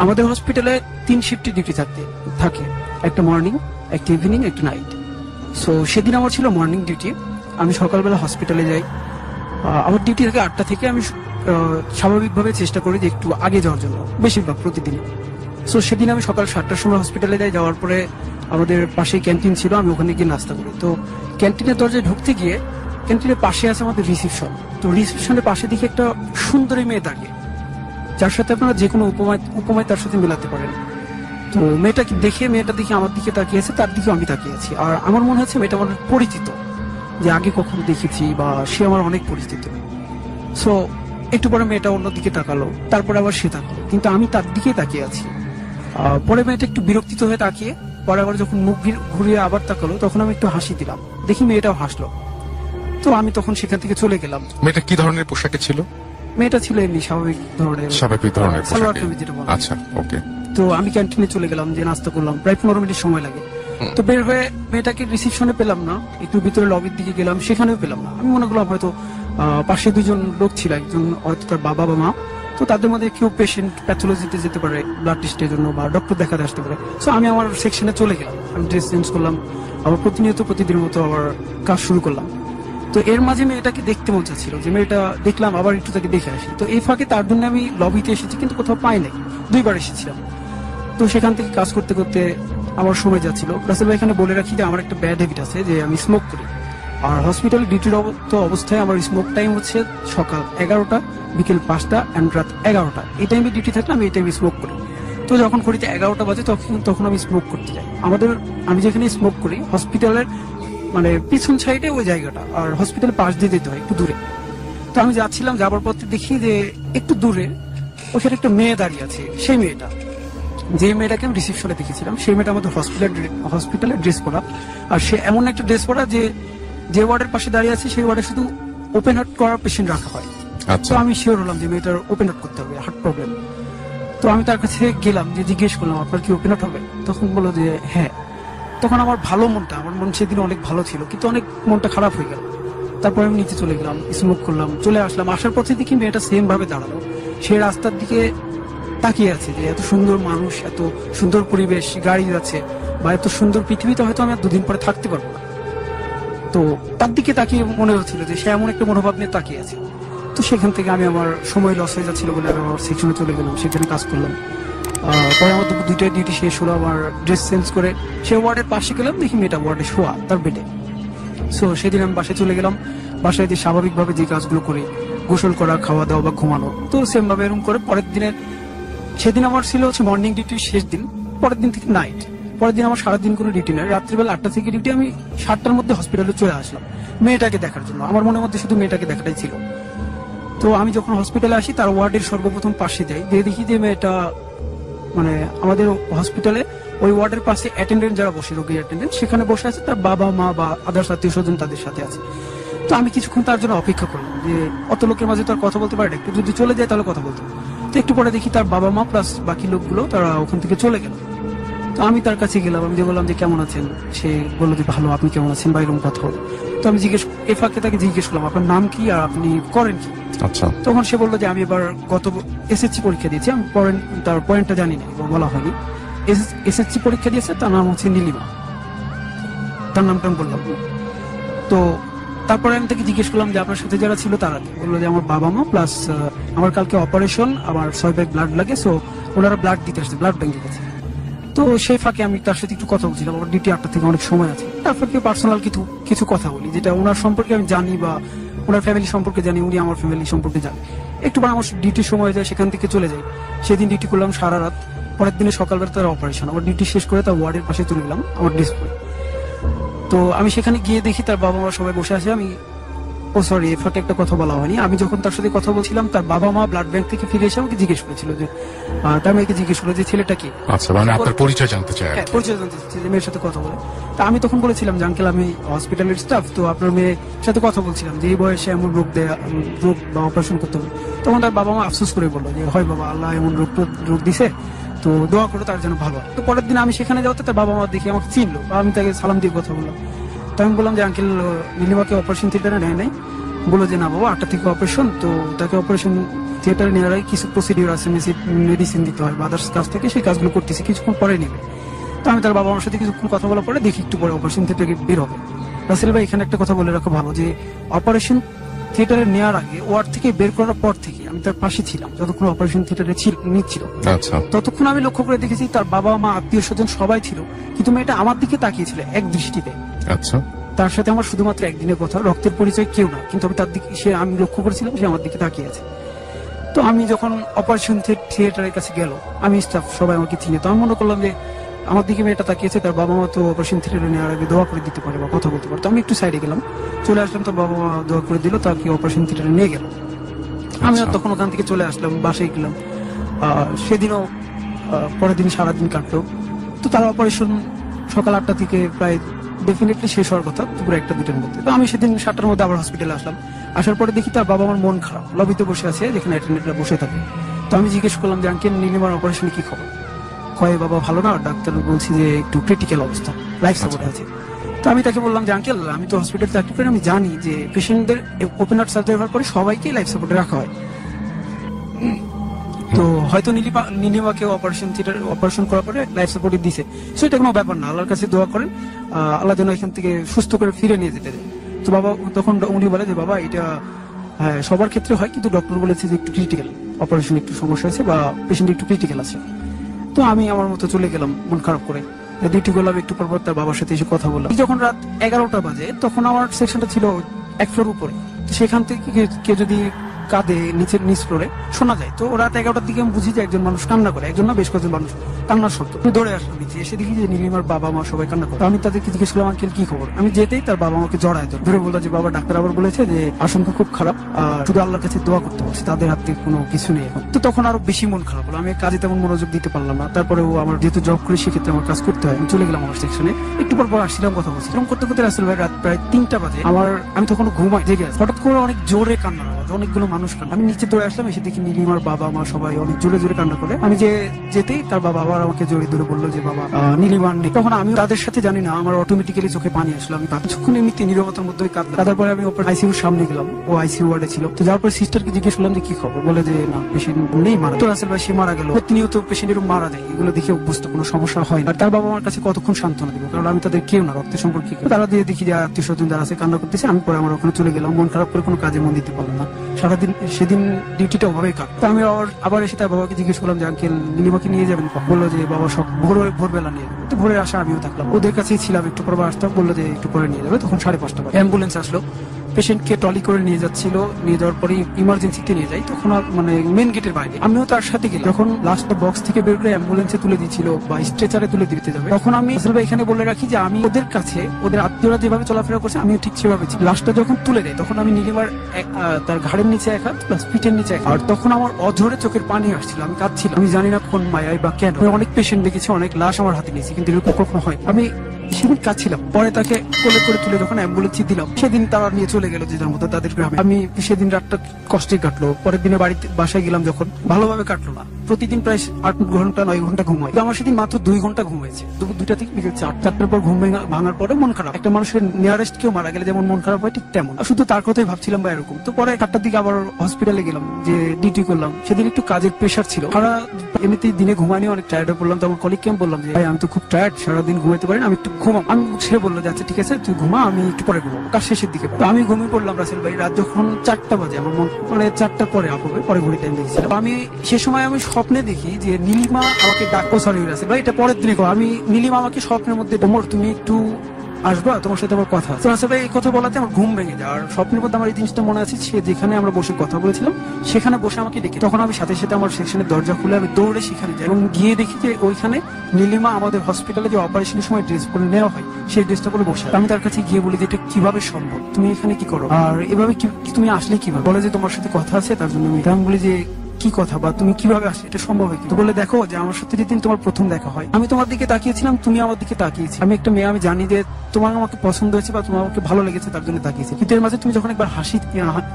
আমাদের হসপিটালে তিন শিফটে ডিউটি থাকতে থাকে। একটা মর্নিং একটা ইভিনিং একটা নাইট সো সেদিন আমার ছিল মর্নিং ডিউটি আমি সকালবেলা হসপিটালে যাই। আমার ডিউটি থাকে আটটা থেকে আমি স্বাভাবিকভাবে চেষ্টা করি যে একটু আগে যাওয়ার জন্য বেশিরভাগ প্রতিদিন সো সেদিন আমি সকাল সাতটার সময় হসপিটালে যাই যাওয়ার পরে আমাদের পাশে ক্যান্টিন ছিল আমি ওখানে গিয়ে নাস্তা করি। তো ক্যান্টিনের দরজায় ঢুকতে গিয়ে ক্যান্টিনের পাশে আছে আমাদের রিসিপশন। তো রিসিপশনের পাশে দেখি একটা সুন্দরী মেয়ে দাঁড়িয়ে যার সাথে আপনারা যে কোনো উপমায় উপমায় তার সাথে মেলাতে পারেন। তো মেয়েটাকে দেখে মেয়েটা দেখে আমার দিকে তাকিয়েছে তার দিকে আমি তাকিয়েছি আর আমার মনে হচ্ছে মেয়েটা আমার পরিচিত। যে আগে কখনো দেখেছি বা সে আমার অনেক পরিচিত। সো একটু পরে মেয়েটা অন্যদিকে তাকালো। তারপরে আবার সে তাকালো। কিন্তু আমি তার দিকেই তাকিয়ে আছি। পরে মেয়েটা একটু বিরক্তিত হয়ে তাকিয়ে, পরে আবার যখন মুখ ঘির- ঘুরিয়ে আবার তাকালো, তখন আমি একটু হাসি দিলাম। দেখি মেয়েটাও হাসলো। তো আমি তখন সেখান থেকে চলে গেলাম।
মেয়েটা কি ধরনের পোশাকে ছিল?
মেয়েটা ছিল এমনি স্বাভাবিক ধরনের।
স্বাভাবিক ধরনের
সালোয়ার কামিজ যেটা বলা।
আচ্ছা ওকে।
তো আমি ক্যান্টিনে চলে গেলাম যে নাস্তা করলাম। প্রায় পনেরো মিনিট সময় লাগে। তো বের হয়ে মেয়েটাকে রিসিপশনে পেলাম না। একটু ভিতরে লবির দিকে গেলাম সেখানেও পেলাম না। আমি মনে করলাম হয়তো পাশে দুজন লোক ছিল একজন হয়তো তার বাবা বা মা। তো তাদের মধ্যে কেউ পেশেন্ট প্যাথোলজিতে যেতে পারে ব্লাড টেস্টের জন্য বা ডক্টর দেখাতে আসতে পারে। তো আমি আমার সেকশনে চলে গেলাম। আমি ড্রেস চেঞ্জ করলাম। আবার প্রতিনিয়ত প্রতিদিনের মতো আবার কাজ শুরু করলাম। তো এর মাঝে মেয়েটাকে দেখতে মজা ছিল যে মেয়েটা দেখলাম, আবার একটু তাকে দেখে আসি। তো এই ফাঁকে তার জন্য আমি লবিতে এসেছি, কিন্তু কোথাও পাই নাই। দুইবার এসেছিলাম। তো সেখান থেকে কাজ করতে করতে আমার সময় যাচ্ছিল। রাসেল ভাই এখানে বলে রাখি যে আমার একটা ব্যাড হ্যাবিট আছে যে আমি স্মোক করি। আর হসপিটালে ডিউটির অবস্থায় আমার স্মোক টাইম হচ্ছে সকাল এগারোটা, বিকেল পাঁচটা অ্যান্ড রাত এগারোটা। এই টাইমে ডিউটি থাকলে আমি এই টাইমে স্মোক করি। তো যখন ঘড়িতে এগারোটা বাজে তখন তখন আমি স্মোক করতে যাই। আমাদের আমি যেখানে স্মোক করি হসপিটালের মানে পিছন সাইডে ওই জায়গাটা আর হসপিটালের পাশ দিয়ে যেতে হয় একটু দূরে। তো আমি যাচ্ছিলাম যাবার পথে দেখি যে একটু দূরে ওখানে একটা মেয়ে দাঁড়িয়ে আছে সেই মেয়েটা। যে মেয়েটাকে আমি রিসিপশনে দেখেছিলাম সেই মেয়েটা আমাদের হসপিটাল হসপিটালের ড্রেস পরা। আর সে এমন একটা ড্রেস পরা যে যে ওয়ার্ডের পাশে দাঁড়িয়ে আছে সেই ওয়ার্ডে শুধু ওপেন হার্ট করা পেশেন্ট রাখা হয়।
আচ্ছা।
তো আমি শিওর হলাম যে মেয়েটার ওপেন আউট করতে হবে হার্ট প্রবলেম তো আমি তার কাছে গেলাম যে জিজ্ঞেস করলাম আপনার কি ওপেন আউট হবে? তখন বলল যে হ্যাঁ। তখন আমার ভালো মনটা, আমার মন সেদিন অনেক ভালো ছিল, কিন্তু অনেক মনটা খারাপ হয়ে গেল। তারপর আমি নিচে চলে গেলাম স্মোক করলাম, চলে আসলাম। আসার পথে দেখি মেয়েটা সেম ভাবে দাঁড়াল। সে রাস্তার দিকে তাকিয়ে আছে যে এত সুন্দর মানুষ, এত সুন্দর পরিবেশ, গাড়ি যাচ্ছে বা এত সুন্দর পৃথিবীতে হয়তো আমি দুদিন পরে থাকতে পারব না। তো তার দিকে তাকিয়ে মনে হচ্ছিল যে সে এমন একটা মনোভাব নিয়ে তাকিয়ে আছে। তো সেখান থেকে আমি আমার সময় লস হয়ে যাচ্ছিল বলে আমি আমার সেকশনে চলে গেলাম, সেখানে কাজ করলাম। পরে আমার দুইটা ডিউটি শেষ হলো আমার ড্রেস চেঞ্জ করে সে ওয়ার্ডের পাশে গেলাম, দেখি মেয়েটা ওয়ার্ডে শোয়া, তার বেডে সো সেদিন আমি বাসায় চলে গেলাম, বাসায় যে স্বাভাবিকভাবে যে কাজগুলো করি, গোসল করা, খাওয়া দাওয়া বা ঘুমানো, তো সেম ভাবে এরকম করে পরের দিনের, সেদিন আমার ছিল হচ্ছে মর্নিং ডিউটির শেষ দিন, পরের দিন থেকে নাইট পরের দিন আমার সারাদিন কোনো ডিউটি নেই, রাত্রিবেলা আটটা থেকে ডিউটি আমি সাতটার মধ্যে হসপিটালে চলে আসলাম, মেয়েটাকে দেখার জন্য। আমার মনের মধ্যে শুধু মেয়েটাকে দেখাটাই ছিল। তো আমি যখন হসপিটালে আসি, তার ওয়ার্ডের সর্বপ্রথম পাশে যাই দিয়ে দেখি যে মেয়েটা মানে আমাদের হসপিটালে ওই ওয়ার্ডের পাশে অ্যাটেন্ডেন্ট যারা বসে, রোগী অ্যাটেন্ডেন্ট সেখানে বসে আছে তার বাবা, মা বা আদার্স আত্মীয় স্বজন তাদের সাথে আছে। তো আমি কিছুক্ষণ তার জন্য অপেক্ষা করলাম যে অত লোকের মাঝে তার কথা বলতে পারে না। একটু যদি চলে যায় তাহলে কথা বলতে। তো একটু পরে দেখি তার বাবা মা প্লাস বাকি লোকগুলো তারা ওখান থেকে চলে গেল। তো আমি তার কাছে গেলাম আমি যে বললাম যে কেমন আছেন? সে বলল যে ভালো আপনি কেমন আছেন? বা এরকম কথা তো আমি জিজ্ঞেস এ ফাঁকে তাকে জিজ্ঞেস করলাম আপনার নাম কি আর আপনি করেন কি?
আচ্ছা।
তখন সে বলল যে আমি এবার গত এসএসসি পরীক্ষা দিয়েছি আমি তার পয়েন্টটা জানি না বলা হয়নি। এসএসসি পরীক্ষা দিয়েছে তার নাম হচ্ছে নীলিমা। তার নামটা আমি বললাম। তো তারপরে আমি তাকে জিজ্ঞেস করলাম যে আপনার সাথে যারা ছিল তারা বলল যে আমার বাবা মা প্লাস আমার কালকে অপারেশন আমার ছয় ব্যাগ ব্লাড লাগে সো ওনারা ব্লাড দিতে আসছে ব্লাড ব্যাংকে গেছে। তো সেই ফাঁকে আমি তার সাথে একটু কথা বলছিলাম, আমার ডিউটি আটটা থেকে অনেক সময় আছে। তার ফাঁকে পার্সোনাল কিছু কিছু কথা বলি, যেটা ওনার সম্পর্কে আমি জানি বা ওনার ফ্যামিলি সম্পর্কে জানি, উনি আমার ফ্যামিলি সম্পর্কে জানি। একটু আমার ডিউটির সময় যায়, সেখান থেকে চলে যাই। সেদিন ডিউটি করলাম সারা রাত, পরের দিনে সকালবেলা তার অপারেশন আমার ডিউটি শেষ করে তার ওয়ার্ডের পাশে চলে গেলাম, আমার ডিসপ্লে তো আমি সেখানে গিয়ে দেখি তার বাবা মা সবাই বসে আছে, আমি ও সরি এ একটা কথা বলা হয়নি। আমি যখন তার সাথে কথা বলছিলাম তার বাবা মা ব্লাড ব্যাংক থেকে ফিরে এসে আমাকে জিজ্ঞেস করেছিল যে তার মেয়েকে জিজ্ঞেস করল যে ছেলেটা কি?
আচ্ছা মানে আপনার পরিচয় জানতে চাই
হ্যাঁ পরিচয় জানতে যে মেয়ের সাথে কথা বলে। তা আমি তখন বলেছিলাম যে আঙ্কেল আমি হসপিটালের স্টাফ তো আপনার মেয়ের সাথে কথা বলছিলাম যে এই বয়সে এমন রোগ দেয়া রোগ বা অপারেশন করতে হবে। তখন তার বাবা মা আফসোস করে বলল যে হয় বাবা আল্লাহ এমন রোগ তো- রোগ দিছে তো দোয়া করে তার জন্য ভালো তো পরের দিন আমি সেখানে যাওয়াতে তার বাবা মা দেখে আমাকে চিনলো আমি তাকে সালাম দিয়ে কথা বললাম। তো আমি বললাম যে আঙ্কেল নীলিমাকে অপারেশন থিয়েটারে নেয় নাই। বলল যে না বাবা আটটা থেকে অপারেশন তো তাকে অপারেশন থিয়েটারে নেওয়ার আগে কিছু প্রসিডিউর আছে মেডিসিন দিতে হয় বা আদার্স কাজ থেকে সেই কাজগুলো করতেছি কিছুক্ষণ পরে নেবে। তো আমি তার বাবা মার সাথে কিছুক্ষণ কথা বলার পরে দেখি একটু পরে অপারেশন থিয়েটারে বের হবে। রাসেল ভাই এখানে একটা কথা বলে রাখা ভালো যে অপারেশন থিয়েটারে নেওয়ার আগে ওয়ার্ড থেকে বের করার পর থেকে আমি তার পাশে ছিলাম যতক্ষণ অপারেশন থিয়েটারে ছিল নিচ্ছিল।
আচ্ছা।
ততক্ষণ আমি লক্ষ্য করে দেখেছি তার বাবা মা আত্মীয় স্বজন সবাই ছিল কিন্তু মেয়েটা আমার দিকে তাকিয়েছিল এক দৃষ্টিতে।
আচ্ছা।
তার সাথে আমার শুধুমাত্র একদিনের কথা রক্তের পরিচয় কেউ না কিন্তু আমি তার দিকে সে আমি লক্ষ্য করেছিলাম সে আমার দিকে তাকিয়ে আছে। তো আমি যখন অপারেশন থিয়েটারের কাছে গেল আমি স্টাফ সবাই আমাকে চিনে তো আমি মনে করলাম যে আমার দিকে মেয়েটা তাকিয়েছে তার বাবা মা তো অপারেশন থিয়েটারে নেওয়ার আগে দোয়া করে দিতে পারে বা কথা বলতে পারে। তো আমি একটু সাইডে গেলাম চলে আসলাম তার বাবা মা দোয়া করে দিল তাকে অপারেশন থিয়েটারে নিয়ে গেল। আমি আর
আচ্ছা।
তখন ওখান থেকে চলে আসলাম বাসায় গেলাম। সেদিনও পরের দিন সারাদিন কাটলো। তো তার অপারেশন সকাল আটটা থেকে প্রায় ডেফিনেটলি শেষ হওয়ার কথা, দুপুর একটা দুটোর মধ্যে। তো আমি সেদিন সাতটার মধ্যে আবার হসপিটালে আসলাম। আসার পরে দেখি তার বাবা আমার মন খারাপ লবিতে বসে আছে, যেখানে অ্যাটেন্ডেন্টরা বসে থাকে। তো আমি জিজ্ঞেস করলাম যে, আঙ্কেল, নীলিমার অপারেশনে কি খবর? কয়ে, বাবা, ভালো না? ডাক্তার বলছি যে, একটু ক্রিটিক্যাল অবস্থা লাইফ সাপোর্টে আছে। তো আমি তাকে বললাম যে, আঙ্কেল, আমি তো হসপিটাল চাকরি করি, আমি জানি যে পেশেন্টদের ওপেন হার্ট সার্জারি হওয়ার পরে সবাইকে লাইফ সাপোর্টে রাখা হয়। তো হয়তো নীলিমা নীলিমাকে অপারেশন থিয়েটার অপারেশন করার পরে লাইফ সাপোর্টে দিছে। সো এটা কোনো ব্যাপার না আল্লাহর কাছে দোয়া করেন আল্লাহ যেন এখান থেকে সুস্থ করে ফিরে নিয়ে যেতে তো বাবা তখন উনি বলে যে বাবা এটা হ্যাঁ, সবার ক্ষেত্রে হয় কিন্তু ডক্টর বলেছে যে একটু ক্রিটিক্যাল অপারেশন একটু সমস্যা আছে বা পেশেন্ট একটু ক্রিটিক্যাল আছে। তো আমি আমার মতো চলে গেলাম মন খারাপ করে। ডিউটি করলাম একটু পর পর তার বাবার সাথে এসে কথা বললাম। যখন রাত এগারোটা বাজে তখন আমার সেকশনটা ছিল এক ফ্লোর উপরে। সেখান থেকে কেউ যদি কাঁদে নিচের, নিচ ফ্লোরে শোনা যায়। তো রাত এগারোটার দিকে আমি বুঝি যে একজন মানুষ কান্না করে, একজন না বেশ কয়েকজন মানুষ কান্নার শব্দ। আমি দৌড়ে আসলাম নিচে, এসে দেখি যে নীলিমার বাবা মা সবাই কান্না করে। আমি তাদেরকে জিজ্ঞেস করলাম, আঙ্কেল, কি খবর? আমি যেতেই তার বাবা আমাকে জড়ায় ধরে বলল যে, বাবা, ডাক্তার আবার বলেছে যে, আশঙ্কা খুব খারাপ, আর শুধু আল্লাহর কাছে দোয়া করতে বলছে, তাদের হাতে কোনো কিছু নেই এখন। তো তখন আরও বেশি মন খারাপ হলো। আমি কাজে তেমন মনোযোগ দিতে পারলাম না। তারপরে ও আমার যেহেতু জব করি, সেক্ষেত্রে আমার কাজ করতে হয়। আমি চলে গেলাম আমার সেকশনে একটু পর পর আসছিলাম, কথা বলছিলাম করতে করতে রাসেল ভাই রাত প্রায় তিনটা বাজে। আমার, আমি তখন ঘুমাই, জেগে। হঠাৎ করে অনেক জোরে আওয়াজ, অনেকগুলো মানুষ কান্না আমি নিচে দৌড়ে আসলাম, এসে দেখি নীলিমার বাবা মা সবাই অনেক জোরে জোরে কান্না করে। আমি যে যেতেই তার বাবা আবার আমাকে জড়িয়ে ধরে বলল যে, বাবা নীলিমার নেই তখন আমি তাদের সাথে জানি না, আমার অটোমেটিক্যালি চোখে পানি আসলো। আমি কিছুক্ষণ এমনিতে নিরবতার মধ্যে কাঁদলাম। কাঁদার পরে আমি ওপর আইসিইউর সামনে গেলাম। ও আইসিইউ ওয়ার্ডে ছিল। তো যাওয়ার পর সিস্টারকে জিজ্ঞেস করলাম যে, কি খবর? বলে যে, না পেশেন্ট নেই, মারা তো ভাই, সে মারা গেল। প্রতিনিয়ত পেশেন্টের মারা যায়। এগুলো দেখে অভ্যস্ত, কোনো সমস্যা হয় না। আর তার বাবা আমার কাছে কতক্ষণ সান্ত্বনা দিব? কারণ আমি তাদের কেউ না, রক্তের সম্পর্কে তারা দিয়ে দেখি যে আত্মীয় স্বজন যারা আছে, কান্না করতেছে, আমি পরে আমার ওখানে চলে গেলাম। মন খারাপ করে কোনো কাজে মন দিতে পারলাম না। সারাদিন সেদিন ডিউটিটা ওভাবেই কাট তো আমি আবার আবার এসে তার বাবাকে জিজ্ঞেস করলাম যে আঙ্কেল নীলিমাকে নিয়ে যাবেন? বলল যে বাবা সব ভোর, ভোরবেলা নিয়ে তো ভোরে আসা আমিও থাকলাম। ওদের কাছেই ছিলাম, একটু পরে আসতাম, বলল যে একটু পরে নিয়ে যাবে। তখন সাড়ে পাঁচটা অ্যাম্বুলেন্স আসলো। পেশেন্টকে ট্রলি করে নিয়ে যাচ্ছিল। নিয়ে যাওয়ার পরে ইমার্জেন্সিতে নিয়ে যাই তখন মানে মেন গেটের বাইরে। আমিও তার সাথে গেলাম। যখন লাস্ট বক্স থেকে বের করে অ্যাম্বুলেন্সে তুলে দিচ্ছিল বা স্ট্রেচারে তুলে দিতে যাবে, তখন আমি আসলে এখানে বলে রাখি যে আমি ওদের কাছে, ওদের আত্মীয়রা যেভাবে চলাফেরা করছে, আমিও ঠিক সেভাবে লাস্টটা যখন তুলে দেয়, তখন আমি নীলিমার তার ঘাড়ের নিচে এক হাত প্লাস পিঠের নিচে এক আর তখন আমার অঝরে চোখের পানি আসছিল। আমি কাঁদছিলাম। আমি জানি না কোন মায়াই বা কেন। আমি অনেক পেশেন্ট দেখেছি, অনেক লাশ আমার হাতে নিয়েছি। কিন্তু এরকম কখনো হয়। আমি সেদিন কাঁদছিলাম। পরে তাকে কোলে করে তুলে যখন অ্যাম্বুলেন্সে দিলাম, সেদিন তারা নিয়ে চলে গেল যে মতো তাদের গ্রামে। আমি সেদিন রাতটা কষ্টে কাটলো। পরের দিনে বাড়িতে বাসায় গেলাম যখন। ভালোভাবে কাটলো না। প্রতিদিন প্রায় আট ঘণ্টা, নয় ঘণ্টা ঘুমাই তো আমার সেদিন মাত্র দুই ঘণ্টা ঘুমাইছে দুপুর দুইটা থেকে বিকেল চার, চারটার পর ঘুম ভাঙার পরে মন খারাপ। একটা মানুষের নিয়ারেস্ট কেউ মারা গেলে যেমন মন খারাপ হয়, ঠিক তেমন। শুধু তার কথাই ভাবছিলাম বা এরকম। তো পরে চারটার দিকে আবার হসপিটালে গেলাম, যে ডিউটি করলাম। সেদিন একটু কাজের প্রেশার ছিল। সারা এমনিতেই দিনে ঘুমানি অনেক টায়ার্ড হয়ে পড়লাম। তো আমার কলিগকে আমি বললাম যে, ভাই, আমি তো খুব টায়ার্ড সারাদিন ঘুমাতে পারি আমি একটু ঘুমাম আমি সে বলল যে আচ্ছা ঠিক আছে, তুই ঘুমা, আমি একটু পরে ঘুমাবো। কাজ শেষের দিকে তো আমি ঘুমিয়ে পড়লাম রাসেল ভাই, রাত যখন চারটা বাজে, আমার মন মানে চারটার পরে আপবে পরে ঘড়ি টাইম দেখছিলাম। আমি সে সময় আমি স্বপ্নে দেখি যে নীলিমা আমাকে ডাক সরি রাসেল ভাই, এটা পরের দিনে। আমি নীলিমা আমাকে স্বপ্নের মধ্যে তোমর তুমি একটু আসবা, তোমার সাথে আমার কথা আছে। তো রাসেল এই কথা বলাতে আমার ঘুম ভেঙে যায়। আর স্বপ্নের মধ্যে আমার এই জিনিসটা মনে আছে, সে যেখানে আমরা বসে কথা বলেছিলাম, সেখানে বসে আমাকে ডেকে তখন আমি সাথে সাথে আমার সেকশনের দরজা খুলে আমি দৌড়ে সেখানে যাই এবং গিয়ে দেখি যে ওইখানে নীলিমা আমাদের হসপিটালে যে অপারেশনের সময় ড্রেস পরে নেওয়া হয়, সেই ড্রেসটা পরে বসে আমি তার কাছে গিয়ে বলি যে, এটা কীভাবে সম্ভব? তুমি এখানে কি করো? আর এভাবে তুমি আসলে কীভাবে? বলে যে, তোমার সাথে কথা আছে, তার জন্য আমি বলি যে কি কথা বা তুমি কীভাবে আসলে? এটা সম্ভব হয়? বলে দেখো যে আমার সাথে যেদিন তোমার প্রথম দেখা হয়, আমি তোমার দিকে তাকিয়েছিলাম, তুমি আমার দিকে তাকিয়েছি আমি একটা মেয়ে, আমি জানি যে তোমার আমাকে পছন্দ হয়েছে বা তোমার আমাকে ভালো লেগেছে, তার জন্য তাকিয়েছি। কিন্তু এর মাঝে তুমি যখন একবার হাসি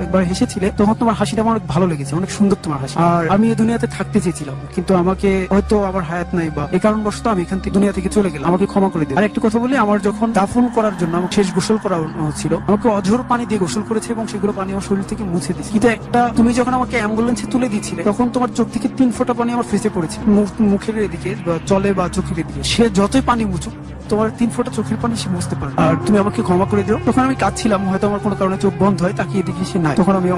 একবার হেসেছিলে, তখন তোমার হাসিটা আমার ভালো লেগেছে, অনেক সুন্দর তোমার হাসি। আর আমি এই দুনিয়াতে থাকতে চেয়েছিলাম, কিন্তু আমাকে হয়তো আমার হায়াত নাই বা এই কারণবশত আমি এখান থেকে দুনিয়া থেকে চলে গেলাম। আমাকে ক্ষমা করে দিন আর একটা কথা বলি, আমার যখন দাফন করার জন্য আমাকে শেষ গোসল করা হচ্ছিল, আমাকে অঝোর পানি দিয়ে গোসল করেছে এবং সেগুলো পানি আমার শরীর থেকে মুছে দিচ্ছে কিন্তু একটা, তুমি যখন আমাকে অ্যাম্বুলেন্সে তুলে দিচ্ছিলে তখন তোমার চোখ থেকে তিন ফোঁটা পানি আমার ফেসে পড়েছে। মুখ- মুখের এদিকে বা জলে বা চোখের এদিকে। সে যতই পানি মুছুক, তোমার তিন ফোঁটা চোখের পানি সে বুঝতে পারে আর তুমি আমাকে ক্ষমা করে দিও। তখন আমি কাঁদছিলাম, হয়তো আমার কোনো কারণে চোখ বন্ধ হয়, তাকিয়ে দেখি সে নাই। তখন আমি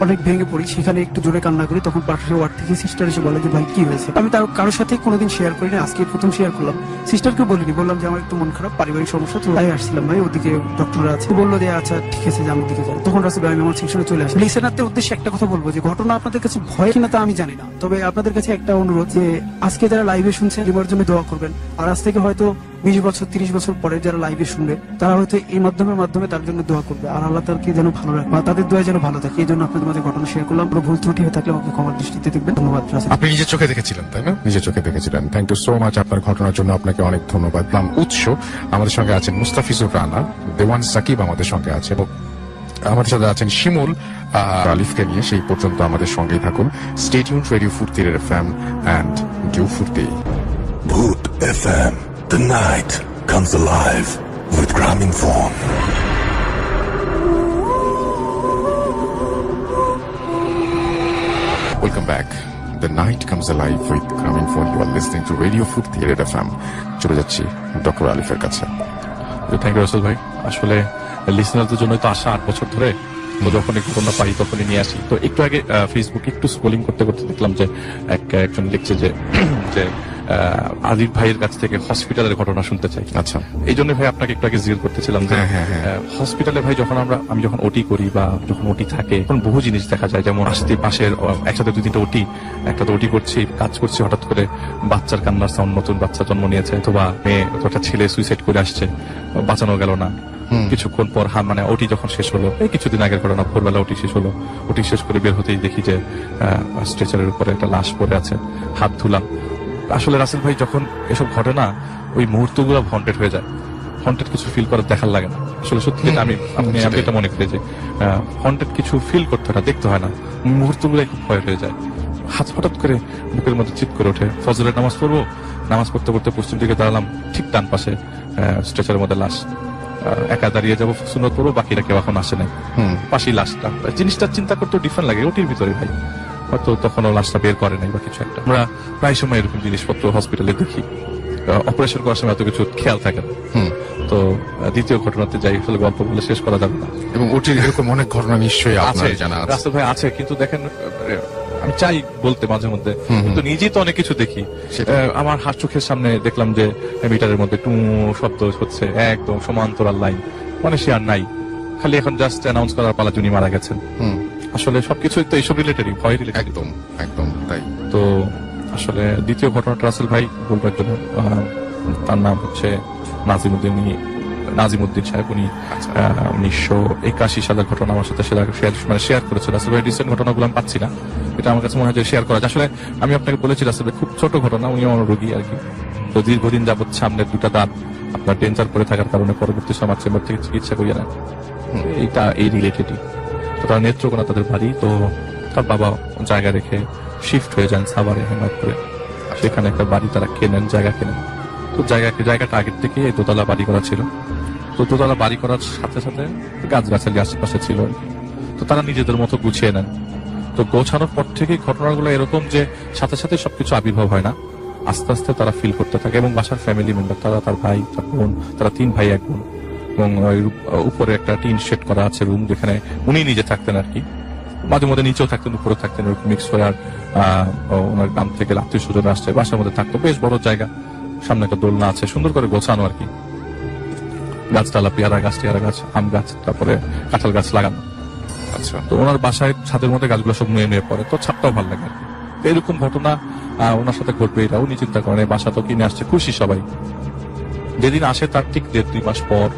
অনেক ভেঙে পড়ি সেখানে একটু জোরে কান্না করি, তখন পাশের ওয়ার্ড থেকে সিস্টার এসে বলে যে, ভাই, কি হয়েছে? আমি তার কারোর সাথে কোনোদিন শেয়ার করি না আজকে প্রথম শেয়ার করলাম। সিস্টারকে বলিনি, বললাম যে, আমার একটু মন খারাপ, পারিবারিক সমস্যা, তো তাই আসছিলাম ভাই, ওদিকে ডক্টররা আছে। বলল যে আচ্ছা ঠিক আছে, যে, আমি ওদিকে যাই। তখন রাসেল ভাই, আমি আমার সেকশনে চলে আসি। লিসেনারদের উদ্দেশ্যে একটা কথা বলব যে, ঘটনা আপনাদের কাছে ভয় কিনা তা আমি জানি না। তবে আপনাদের কাছে একটা অনুরোধ যে, আজকে যারা লাইভে শুনছেন, এবার জন্য দোয়া করবেন। আর আজ থেকে হয়তো বিশ বছর তিরিশ বছর পরে যারা লাইভে শুনবে তারা হয়তো এই মাধ্যমের মাধ্যমে তার জন্য দোয়া করবে। আর আল্লাহ তারকে যেন ভালো রাখবে বা তাদের দোয়া যেন ভালো থাকে। এই জন্য আপনাদের মাঝে ঘটনা শেয়ার করলাম। পুরো ভুল ত্রুটি হয়ে থাকলে আমাকে ক্ষমার দৃষ্টিতে দেখবেন। ধন্যবাদ
আপনি নিজের চোখে দেখেছিলেন তাই না? নিজের চোখে দেখেছিলেন। থ্যাংক ইউ সো মাচ আপনার ঘটনার জন্য আপনাকে অনেক ধন্যবাদ। নাম উৎস। আমাদের সঙ্গে আছেন মুস্তাফিজুর রানা দেওয়ান সাকিব আমাদের সঙ্গে আছে এবং আমাদের সাথে আছেন শিমুল আলিফকে নিয়ে। সেই পর্যন্ত আমাদের সঙ্গেই থাকুন। Stay tune radio ফুর্তির F M and dew Foorti
Boot FM. The night comes alive with Gramin Phone.
Welcome back. The night comes alive with Gramin Phone. You are listening to Radio Furti Red FM. চলে যাচ্ছি doctor আলিফের কাছে
thank you রসল ভাই আসলে লিসনারদের জন্য তো আসা আট বছর ধরে তো যখন একটু ঘটনা পাই তখনই নিয়ে আসি। তো একটু আগে ফেসবুকে একটু স্ক্রোলিং করতে করতে দেখলাম যে এক একজন লিখছে যে যে আদিব ভাইয়ের কাছ থেকে হসপিটালের ঘটনা শুনতে চাই।
আচ্ছা।
এই জন্য ভাই আপনাকে একটু আগে জিজ্ঞেস করতেছিলাম যে
হ্যাঁ, হ্যাঁ, হ্যাঁ।
হসপিটালে ভাই যখন আমরা আমি যখন ওটি করি বা যখন ওটি থাকে তখন বহু জিনিস দেখা যায়। যেমন আসতে পাশের একসাথে দুই তিনটা ওটি একটা তো ওটি করছি কাজ করছি হঠাৎ করে বাচ্চার কান্নার সাউন্ড নতুন বাচ্চা জন্ম নিয়েছে অথবা মেয়ে একটা ছেলে সুইসাইড করে আসছে বাঁচানো গেল না। কিছুক্ষণ পর হা মানে ওটি যখন শেষ হলো এই কিছুদিন আগের ঘটনা ভোরবেলা ওটি শেষ হলো। ওটি শেষ করে বের হতেই দেখি যে স্ট্রেচারের উপরে একটা লাশ পড়ে আছে হাত ধুলাম। আসলে রাসেল ভাই যখন এসব ঘটে না ওই মুহূর্তগুলো হন্টেড হয়ে যায়। হন্টেড কিছু ফিল করার দেখার লাগে না। আসলে সত্যি আমি আপনি আমি এটা মনে করি যে হন্টেড কিছু ফিল করতে হয় দেখতে হয় না। মুহূর্তগুলো খুব ভয় হয়ে যায়। হাত হঠাৎ করে বুকের মধ্যে চিৎ করে ওঠে। ফজরের নামাজ পড়ব? নামাজ পড়তে পড়তে পশ্চিম দিকে দাঁড়ালাম ঠিক ডান পাশে স্ট্রেচারের মধ্যে লাশ। একা দাঁড়িয়ে যাব সুন্দর করব বাকিরা কেউ এখন আসে নাই।
হুম।
পাশেই লাশটা। জিনিসটা চিন্তা করতে ডিফারেন্ট লাগে ওটির ভিতরে ভাই। হয়তো তখন ও লাশটা বের করে নাই বা কিছু একটা। আমরা প্রায় সময় এরকম জিনিসপত্র হসপিটালে দেখি। অপারেশন করার সময় এত কিছু খেয়াল থাকে না।
হুম।
তো দ্বিতীয় ঘটনাতে যাই আসলে গল্প বলে শেষ করা যাবে না।
এবং ওটির এরকম অনেক ঘটনা নিশ্চয়ই আপনার জানা আছে।
রাস্তা ভাই আছে কিন্তু দেখেন আমি চাই বলতে মাঝে মধ্যে। কিন্তু নিজেই তো অনেক কিছু দেখি। আমার হাত চোখের সামনে দেখলাম যে মিটারের মধ্যে টু শব্দ হচ্ছে। একদম সমান্তরাল লাইন। মানে সে আর নাই। খালি এখন জাস্ট অ্যানাউন্স করার পালা যিনি মারা গেছেন। আসলে সবকিছু তো এইসব রিলেটেডই ভয় রিলেটেড
একদম একদম তাই।
তো আসলে দ্বিতীয় ঘটনাটা রাসেল ভাই বলব একজন আহ, তার নাম হচ্ছে নাজিমুদ্দিন উনি- নাজিমুদ্দিন সাহেব। উনি
আচ্ছা।
উনিশশো একাশি সালের ঘটনা আমার সাথে শেয়ার মানে শেয়ার করেছে। রাসেল ভাই রিসেন্ট ঘটনাগুলো আমি পাচ্ছি না। এটা আমার কাছে মনে হয় শেয়ার করা আসলে আমি আপনাকে বলেছি ভাই খুব ছোট ঘটনা উনি আমার রোগী আর কি। তো দীর্ঘদিন যাবত সামনে দুটা দাঁত আপনার ডেঞ্জার করে থাকার কারণে পরবর্তী সমাজ চেম্বার থেকে চিকিৎসা করিয়ে নেন এইটা, এই রিলেটেডই তো তার নেত্রকোনা তাদের বাড়ি, তো তার বাবা জায়গা রেখে শিফট হয়ে যান সাভারে করে। সেখানে একটা বাড়ি তারা কেনেন, জায়গা কেনেন। তো জায়গা, জায়গাটা আগের থেকে এই দোতলা বাড়ি করা ছিল। তো দোতলা বাড়ি করার সাথে সাথে গাছগাছালি আশেপাশে ছিল। তো তারা নিজেদের মতো গুছিয়ে নেন। তো গোছানোর পর থেকে ঘটনাগুলো এরকম যে সাথে সাথে সবকিছু আবির্ভাব হয় না। আস্তে আস্তে তারা ফিল করতে থাকে এবং বাসার ফ্যামিলি মেম্বার তারা তার ভাই, তার বোন, তারা তিন ভাই, এক বোন এবং উপরে একটা টিন শেড করা আছে রুম যেখানে উনি নিজে থাকতেন আর কি। মাঝে মধ্যে নিচেও থাকতেন উপরে থাকতেন, এরকম মিক্স হয়ে আর ওনার গ্রাম থেকে আত্মীয় স্বজন আসছে, বাসার মধ্যে থাকতো, বেশ বড় জায়গা। সামনে একটা দোলনা আছে, সুন্দর করে গোছানো আর কি। গাছতলা, পেয়ারা গাছ, টিয়ারা গাছ, আম গাছ, তারপরে কাঁঠাল গাছ লাগানো।
আচ্ছা।
তো ওনার বাসায় ছাদের মধ্যে গাছগুলো সব নুয়ে নুয়ে পড়ে তো ছাদটাও ভালো লাগে এরকম ঘটনা ওনার সাথে ঘটবে এটা উনি চিন্তা করেন বাসা তো কিনে আসছে খুশি সবাই। যেদিন আসে তার ঠিক দেড় দুই মাস পর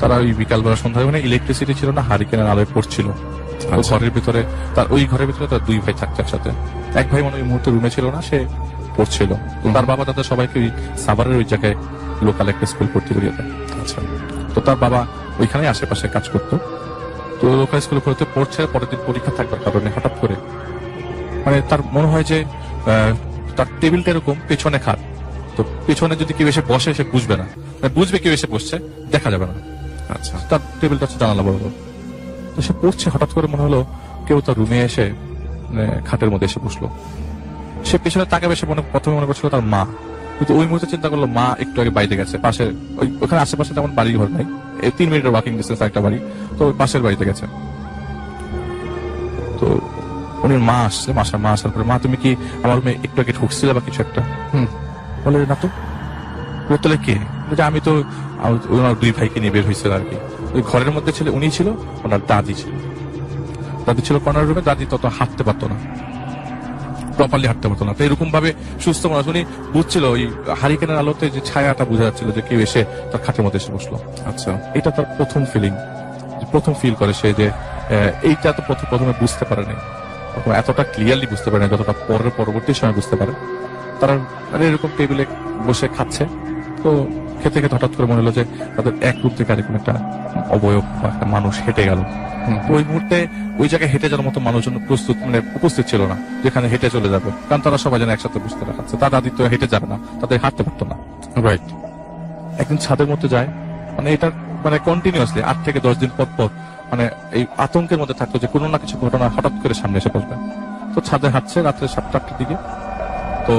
তারা ওই বিকালবেলা মানে ইলেকট্রিসিটি ছিল না হারিকেনের আলোয় পড়ছিল।
আচ্ছা।
ঘরের ভিতরে তার ওই ঘরের ভিতরে তার দুই ভাই থাকতো একসাথে। এক ভাই মানে ওই মুহূর্তে রুমে ছিল না সে পড়ছিল। তার বাবা তাদের সবাইকে ওই সাভারের ওই জায়গায় লোকাল একটা স্কুল ভর্তি করিয়ে দেয়।
আচ্ছা।
তো তার বাবা ওইখানে আশেপাশে কাজ করতো। তো লোকাল স্কুলে পড়তে পড়ছে পরের দিন পরীক্ষা থাকবার কারণে হঠাৎ করে। মানে তার মনে হয় যে তার টেবিলটা এরকম পেছনে খাট। তো পেছনে যদি কেউ এসে বসে সে বুঝবে না। মানে বুঝবে কেউ এসে বসছে দেখা যাবে না।
আচ্ছা।
তার টেবিলটা হচ্ছে জানালা বড় বড়। তো সে পড়ছে হঠাৎ করে মনে হলো কেউ তার রুমে এসে মানে, খাটের মধ্যে এসে বসল। সে পেছনে তাকে বেশি মনে প্রথমে মনে করছিল তার মা। কিন্তু ওই মুহূর্তে চিন্তা করল মা একটু আগে বাইরে গেছে পাশে ওই ওখানে আশেপাশে তেমন বাড়ি ঘর নাই তিন মিনিটের ওয়াকিং ডিস্টেন্স একটা বাড়ি তো ওই পাশের বাড়িতে গেছে। তো উনি মা আসছে মাসা মা আসার পরে মা তুমি কি আমার রুমে একটু আগে ঢুকছিলে বা কিছু একটা?
হুম।
বলে না তো। তাহলে কে? আমি তো আমার- ওনার দুই ভাইকে নিয়ে বের হয়েছিল আর কি। ওই ঘরের মধ্যে ছিল উনি ছিল ওনার দাদি ছিল। দাদি ছিল কর্নার রুমে দাদি তত হাঁটতে পারতো না। প্রপারলি হাঁটতে পারতো না। তো এরকম ভাবে সুস্থ মানুষ উনি বুঝছিল ওই হারিকেনের আলোতে যে ছায়াটা বোঝা যাচ্ছিল যে কেউ এসে তার খাটের মধ্যে এসে বসল।
আচ্ছা।
এটা তার প্রথম ফিলিং প্রথম ফিল করে সে যে এইটা তো প্রথম প্রথমে বুঝতে পারেনি তখন এতটা ক্লিয়ারলি বুঝতে পারে না যতটা পরের পরবর্তী সময় বুঝতে পারে। তারা মানে এরকম টেবিলে বসে খাচ্ছে। তো খেতে খেতে হঠাৎ করে মনে হলো যে তাদের এক রূপ থেকে আরেকম একটা অবয়ব বা একটা মানুষ হেঁটে গেল। ওই মুহূর্তে ওই জায়গায় হেঁটে যাওয়ার মতো মানুষজন প্রস্তুত মানে উপস্থিত ছিল না যেখানে হেঁটে চলে যাবে। কারণ তারা সবাই যেন একসাথে বুঝতে রাখাচ্ছে তার দাদি তো হেঁটে যাবে না তাদের হাঁটতে পারতো না।
রাইট
একদিন ছাদের মধ্যে যায় মানে এটা মানে কন্টিনিউয়াসলি আট থেকে দশ দিন পর পর মানে এই আতঙ্কের মধ্যে থাকতো যে কোনো না কিছু ঘটনা হঠাৎ করে সামনে এসে পড়বে। তো ছাদে হাঁটছে রাত্রে সাতটা আটটার দিকে। তো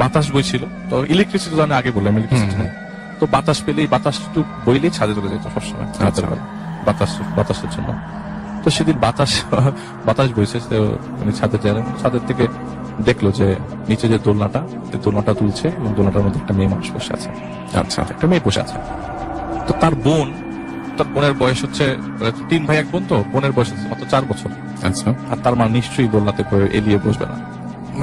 বাতাস বইছিল। তো ইলেকট্রিসিটি তো আমি আগে বললাম ইলেকট্রিসিটি তো বাতাস পেলেই বাতাস একটু বইলেই ছাদে চলে যেত সবসময়। বাতাস বাতাসের জন্য। তো সেদিন বাতাস বাতাস বইছে তো উনি ছাদে গেলেন ছাদের থেকে দেখল যে নিচে যে দোলনাটা দোলনাটা তুলছে এবং দোলনাটার মধ্যে একটা মেয়ে মানুষ বসে আছে।
আচ্ছা।
একটা মেয়ে বসে আছে। তো তার বোন তার বোনের বয়স হচ্ছে মানে তিন ভাই এক বোন তো বোনের বয়স হচ্ছে মাত্র চার বছর।
আচ্ছা।
আর তার মা নিশ্চয়ই দোলনাতে করে এলিয়ে বসবে না।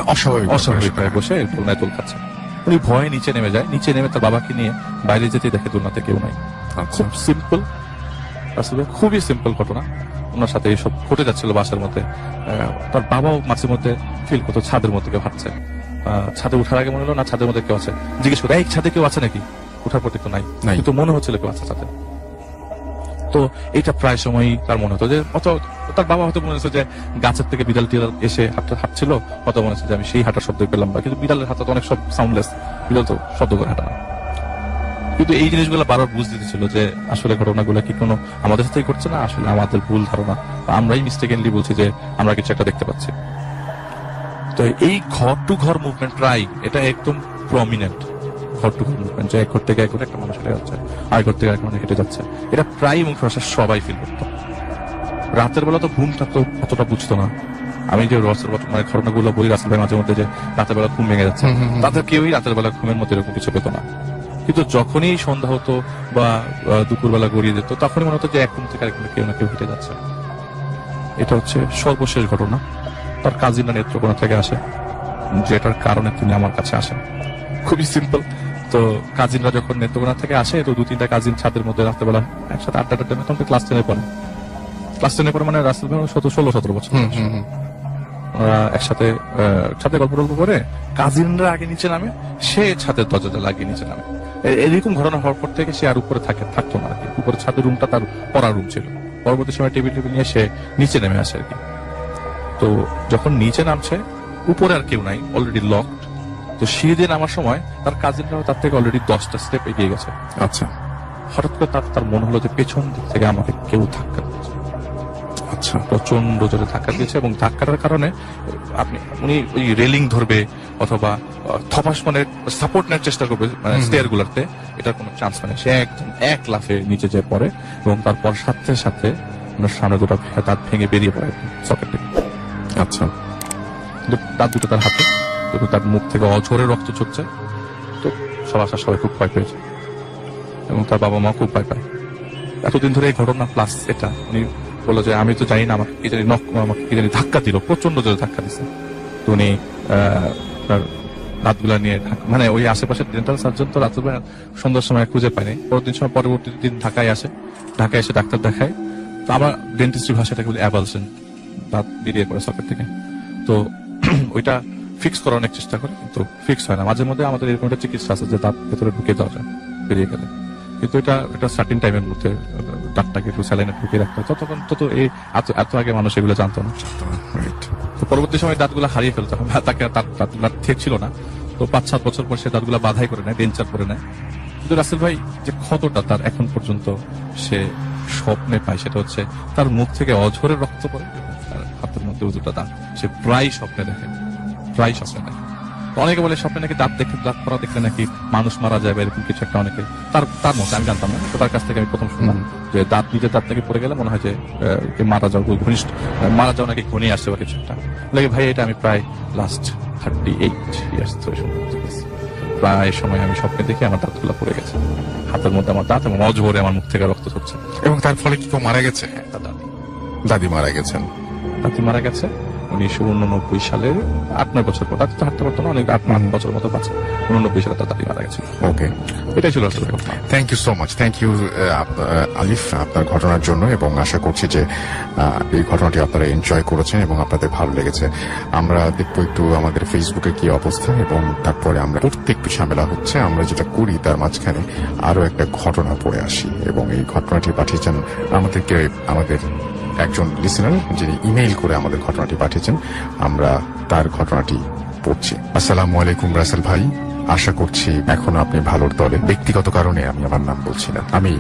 অস্বাভাবিক
অস্বাভাবিক বসে দোলনায় দোল খাচ্ছে। উনি ভয়ে নিচে নেমে যায়। নিচে নেমে তার বাবাকে নিয়ে বাইরে যেতে দেখে দুর্নাতে কেউ নাই।
আচ্ছা।
খুব সিম্পল আসলে খুবই সিম্পল ঘটনা। ওনার সাথে এইসব ঘটে যাচ্ছিল বাসার মধ্যে। তার বাবাও মাঝে মধ্যে ফিল করতো ছাদের মধ্যে কেউ হাঁটছে। ছাদে উঠার আগে মনে হলো না ছাদের মধ্যে কেউ আছে। জিজ্ঞেস করে এই ছাদে কেউ আছে নাকি? উঠার প্রতি তো নাই।
নাই।
কিন্তু মনে হচ্ছিল কেউ আছে ছাদে। তো এটা প্রায় সময়ই তার মনে হতো যে অত তার বাবা হয়তো মনে হচ্ছে যে গাছের থেকে বিড়াল টিড়াল এসে হাঁটতে হাঁটছিল হয়তো মনে হচ্ছে যে আমি সেই হাঁটার শব্দ পেলাম বা কিন্তু বিড়ালের হাতে তো অনেক সব সাউন্ডলেস বিড়াল তো শব্দ করে হাঁটা কিন্তু এই জিনিসগুলো বারবার বুঝ দিতেছিল যে, আসলে ঘটনাগুলো কি কোনো আমাদের সাথেই ঘটছে না? আসলে আমাদের ভুল ধারণা। আমরাই মিস্টেকেনলি বলছি যে, আমরা কিছু একটা দেখতে পাচ্ছি। তো এই ঘর টু ঘর মুভমেন্ট প্রায় এটা একদম প্রমিনেন্ট ঘর টু ঘর মুভমেন্ট যে এক ঘর থেকে এক ঘরে একটা মানুষ হেঁটে যাচ্ছে আর ঘর থেকে এক মানুষ হেঁটে যাচ্ছে। এটা প্রায় এবং সরাসরি সবাই ফিল করতো। রাতের বেলা তো ঘুমটা তো অতটা বুঝতো না। আমি যে রসের মানে ঘটনাগুলো বলি রাসেল ভাই মাঝে মধ্যে যে রাতের বেলা ঘুম ভেঙে যাচ্ছে। তাদের কেউই রাতের বেলা ঘুমের মধ্যে এরকম কিছু পেতো না। কিন্তু যখনই সন্ধ্যা হতো বা দুপুর বেলা গড়িয়ে যেত তখনই মনে হতো যে এক ঘুম থেকে আরেক কেউ না কেউ হেঁটে যাচ্ছে। এটা হচ্ছে সর্বশেষ ঘটনা। তার কাজিনা নেত্রকোনা থেকে আসে। যেটার কারণে তিনি আমার কাছে আসেন। খুবই সিম্পল তো কাজিনরা যখন নেত্রকোনা থেকে আসে তো দু তিনটা কাজিন ছাদের মধ্যে রাত্রেবেলা একসাথে আড্ডা টাড্ডা তখন তো ক্লাস টেনে পড়ে। ক্লাস টেনে পড়ে মানে রাস্তা সতেরো ষোলো সতেরো বছর একসাথে ছাদে গল্প টল্প করে কাজিনরা আগে নিচে নামে সে ছাদের দরজাটা লাগিয়ে নিচে নামে। এরকম ঘটনা হওয়ার পর থেকে সে আর উপরে থাকে থাকতো না আর কি। উপরে ছাদের রুমটা তার পড়ার রুম ছিল। পরবর্তী সময় টেবিল টেবিল নিয়ে সে নিচে নেমে আসে আর কি। তো যখন নিচে নামছে উপরে আর কেউ নাই অলরেডি লক তো সিঁড়ি দিয়ে নামার সময় তার কাজিনরাও তার থেকে অলরেডি দশটা স্টেপ এগিয়ে গেছে।
আচ্ছা।
হঠাৎ করে তার তার মনে হলো যে পেছন দিক থেকে আমাকে কেউ ধাক্কা দিচ্ছে
আচ্ছা।
প্রচণ্ড জোরে ধাক্কা দিয়েছে এবং ধাক্কাটার কারণে আপনি উনি ওই রেলিং ধরবে অথবা থপাস মানে সাপোর্ট নেওয়ার চেষ্টা করবে মানে স্টেয়ার গুলাতে এটার কোনো চান্স মানে সে একদম এক লাফে নিচে যেয়ে পড়ে এবং তারপর সাথে সাথে ওনার সামনে দুটো দাঁত ভেঙে বেরিয়ে পড়ে সকেট
আচ্ছা।
দাঁত দুটো তার হাতে। এবং তার মুখ থেকে অঝরে রক্ত ঝরছে তো সব আসার সবাই খুব ভয় পেয়েছে। এবং তার বাবা মা খুব ভয় পায়। এতদিন ধরে এই ঘটনা প্লাস এটা উনি বলল যে আমি তো জানি না আমাকে কি জানি নক আমাকে কি জানি ধাক্কা দিল প্রচণ্ড জোরে ধাক্কা দিছে। তো উনি আহ, তার দাঁতগুলা নিয়ে মানে ওই আশেপাশে ডেন্টাল সার্জন তো রাতের সন্ধ্যার সময় খুঁজে পায়নি। পরদিন সময় পরবর্তী দিন ঢাকায় আসে। ঢাকায় এসে ডাক্তার দেখায়। তো আমরা ডেন্টিস্ট্রি ভাষাটাকে বলি অ্যাবালসেন দাঁত বেরিয়ে পড়ে সকেট থেকে। তো ওইটা ফিক্স করার অনেক চেষ্টা করে কিন্তু ফিক্স হয় না। মাঝে মধ্যে আমাদের এরকম একটা চিকিৎসা আছে যে দাঁত ভেতরে ঢুকে দেওয়া যায় বেরিয়ে গেলে। কিন্তু এটা এটা সার্টিন টাইমের মধ্যে দাঁতটাকে একটু স্যালাইনে ঢুকিয়ে রাখতে হয়। ততক্ষণ তত এই এত এত আগে মানুষ এগুলো জানতো না। তো পরবর্তী সময় দাঁতগুলো হারিয়ে ফেলতে। হবে তাকে তার দাঁতগুলো ঠিক ছিল না। তো পাঁচ সাত বছর পর সে দাঁতগুলো বাধাই করে নেয় ডেঞ্চার করে নেয়। কিন্তু রাসেল ভাই যে ক্ষতটা তার এখন পর্যন্ত সে স্বপ্নে পায় সেটা হচ্ছে তার মুখ থেকে অঝরে রক্ত পড়ে তার হাতের মধ্যে দুটো দাঁত সে প্রায় স্বপ্নে দেখে। প্রায় স্বপ্নে দেখে। অনেকে বলে স্বপ্নে নাকি দাঁত দেখে দাঁত পড়া দেখলে নাকি মানুষ মারা যায় বা এরকম কিছু একটা অনেকে তার তার মধ্যে আমি জানতাম না। তো তার কাছ থেকে আমি প্রথম শুনলাম যে দাঁত নিজের দাঁত থেকে পড়ে গেলে মনে হয় যে মারা যাও ঘনিষ্ঠ মারা যাও নাকি ঘনিয়ে আসছে বা কিছু একটা। লাগে ভাই এটা আমি প্রায় লাস্ট থার্টি এইট ইয়ার্স ধরে শুনতে প্রায় সময় আমি স্বপ্নে দেখে আমার দাঁতগুলো পড়ে গেছে। হাতের মধ্যে আমার দাঁত এবং অজভরে আমার মুখ থেকে রক্ত ঝরছে।
এবং তার ফলে কি কেউ মারা গেছে?
তার দাঁত
দাদি মারা গেছেন।
দাদি মারা গেছে। উনিশশো উননব্বই সালের আট নয় বছর পর দাঁতি তো হাঁটতে পারতো না অনেক আট আট বছর মতো বাঁচে। উননব্বই সালে তার দাঁতি মারা গেছে
ওকে
এটাই ছিল আসলে
thank you so much thank you Alif আপনার ঘটনার জন্য এবং আশা করছি যে এই ঘটনাটি আপনারা এনজয় করেছেন এবং আপনাদের ভালো লেগেছে। আমরা দেখব একটু আমাদের ফেসবুকে কি অবস্থা এবং তারপরে আমরা প্রত্যেক ঝামেলা হচ্ছে আমরা যেটা করি তার মাঝখানে আরও একটা ঘটনা পড়ে আসি এবং এই ঘটনাটি পাঠিয়েছেন আমাদেরকে আমাদের একজন লিসেনার যিনি ইমেইল করে আমাদের ঘটনাটি পাঠিয়েছেন, আমরা তার ঘটনাটি পড়ছি। আসসালামু আলাইকুম রাসেল ভাই, আশা করছি এখন আপনি ভালোর দলে। ব্যক্তিগত কারণে আমি আমার নাম বলছি না। আমি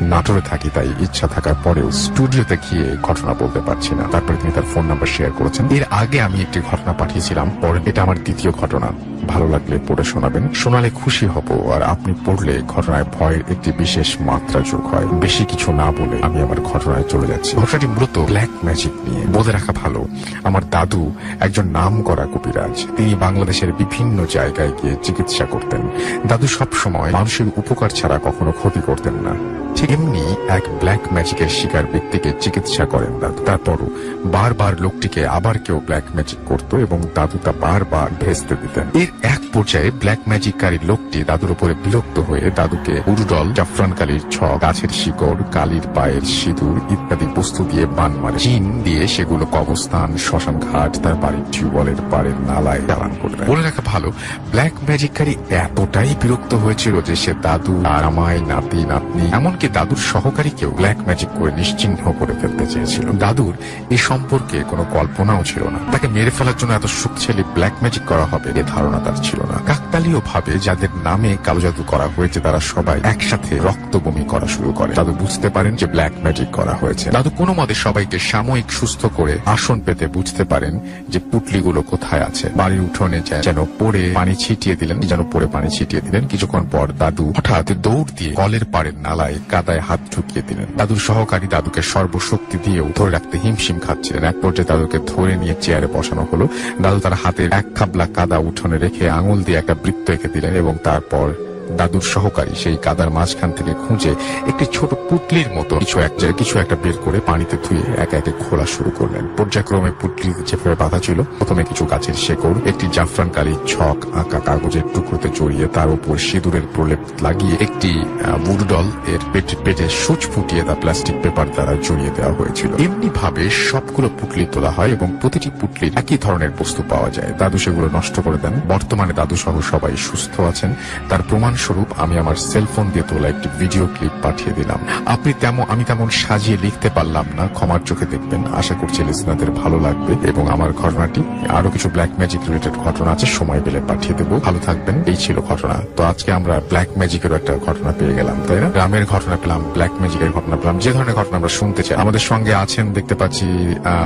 নাটোরে থাকি, তাই ইচ্ছা থাকার পরেও স্টুডিওতে গিয়ে ঘটনা বলতে পারছি না। তারপরে তিনি তার ফোন নাম্বার শেয়ার করেছেন। এর আগে আমি একটি ঘটনা পাঠিয়েছিলাম, পরে এটা আমার দ্বিতীয় ঘটনা। ভালো লাগলে পড়ে শোনাবেন। শোনালে খুশি হব, আর আপনি পড়লে ঘটনায় ভয়ের একটি বিশেষ মাত্রা যোগ হয়। বেশি কিছু না বলে আমি আমার ঘটনায় চলে যাচ্ছি। ঘটনাটি মূলত ব্ল্যাক ম্যাজিক নিয়ে বলে রাখা ভালো। আমার দাদু একজন নাম করা কবিরাজ। তিনি বাংলাদেশের বিভিন্ন জায়গায় গিয়ে চিকিৎসা করতেন। দাদু সব সময় মানুষের উপকার ছাড়া কখনো ক্ষতি করতেন না। ঠিক এমনি এক ব্ল্যাক ম্যাজিকের শিকার ব্যক্তিকে চিকিৎসা করেন দাদু। তারপরও বারবার লোকটিকে আবার কেউ ব্ল্যাক ম্যাজিক করত এবং দাদু তা বারবার ভেস্তে দিতেন। এর এক পর্যায়ে ব্ল্যাক ম্যাজিককারী লোকটি দাদুর উপরে বিরক্ত হয়ে দাদুকে উরুডল জাফরান কালির ছক, গাছের শিকড়, কালির পায়ের সিঁদুর ইত্যাদি বস্তু দিয়ে বান মারে। চিন দিয়ে সেগুলো কবস্থান শ্মশান ঘাট তার বাড়ির টিউবওয়েলের পাড়ের নালায় চালান করে বলে রাখা ভালো ব্ল্যাক ম্যাজিককারী এতটাই বিরক্ত হয়েছিল যে সে দাদু আর আমায় নাতি, নাতনি, এমনকি দাদুর সহকারীকেও ব্ল্যাক ম্যাজিক করে নিশ্চিহ্ন করে ফেলতে চেয়েছিল। দাদুর এ সম্পর্কে কোনো কল্পনাও ছিল না। তাকে মেরে ফেলার জন্য এত শক্তিশালী ব্ল্যাক ম্যাজিক করা হবে, এ ধারণা তার ছিল না। কাকতালীয় ভাবে যাদের নামে কালো জাদু করা হয়েছে, তারা সবাই একসাথে রক্ত বমি করা শুরু করে। দাদু বুঝতে পারেন যে ব্ল্যাক ম্যাজিক করা হয়েছে। দাদু কোনো মতে সবাইকে সাময়িক সুস্থ করে আসন পেতে বুঝতে পারেন যে পুটলিগুলো কোথায় আছে। বাড়ির উঠোনে যেন পড়ে পানি ছিটিয়ে দিলেন, যেন পড়ে পানি ছিটিয়ে দিলেন। কিছুক্ষণ পর দাদু হঠাৎ দৌড় দিয়ে কলের পাড়ের নালায় কাদায় হাত ঢুকিয়ে দিলেন। দাদুর সহকারী দাদুকে সর্বশক্তি দিয়েও ধরে রাখতে হিমশিম খাচ্ছিলেন। এক পর্যায়ে দাদুকে ধরে নিয়ে চেয়ারে বসানো হলো। দাদু তার হাতের এক খাবলা কাদা উঠোনে রেখে আঙুল দিয়ে একটা বৃত্ত এঁকে দিলেন এবং তারপর দাদুর সহকারী সেই কাদার মাঝখান থেকে খুঁজে একটি ছোট পুটলির মতো কিছু একটা কিছু একটা বের করে পানিতে ধুয়ে একে একে খোলা শুরু করলেন। পর্যায়ক্রমে পুটলিতে যেভাবে বাঁধা ছিল, প্রথমে কিছু গাছের শেকড়, একটি জাফরান ছক আঁকা কাগজের টুকরোতে জড়িয়ে তার উপর সিঁদুরের প্রলেপ লাগিয়ে একটি বুডডল এর পেটে পেটে সুচ ফুটিয়ে তা প্লাস্টিক পেপার দ্বারা জড়িয়ে দেওয়া হয়েছিল। এমনি ভাবে সবগুলো পুটলি তোলা হয় এবং প্রতিটি পুটলির একই ধরনের বস্তু পাওয়া যায়। দাদু সেগুলো নষ্ট করে দেন। বর্তমানে দাদু সহ সবাই সুস্থ আছেন। তার প্রমাণ স্বরূপ আমি আমার সেলফোন দিয়ে তোলা একটি ভিডিও ক্লিপ পাঠিয়ে দিলাম। আপনি তেমন, আমি তেমন সাজিয়ে লিখতে পারলাম না। ক্ষমার চোখে দেখবেন। আশা করছি লিসনারদের ভালো লাগবে এবং আমার ঘটনাটি আরও কিছু ব্ল্যাক ম্যাজিক রিলেটেড ঘটনা আছে, সময় পেলে পাঠিয়ে দেবো। ভালো থাকবেন। এই ছিল ঘটনা। তো আজকে আমরা ব্ল্যাক ম্যাজিকেরও একটা ঘটনা পেয়ে গেলাম, তাই না? গ্রামের ঘটনা পেলাম ব্ল্যাক ম্যাজিকের ঘটনা পেলাম, যে ধরনের ঘটনা আমরা শুনতে চাই। আমাদের সঙ্গে আছেন, দেখতে পাচ্ছি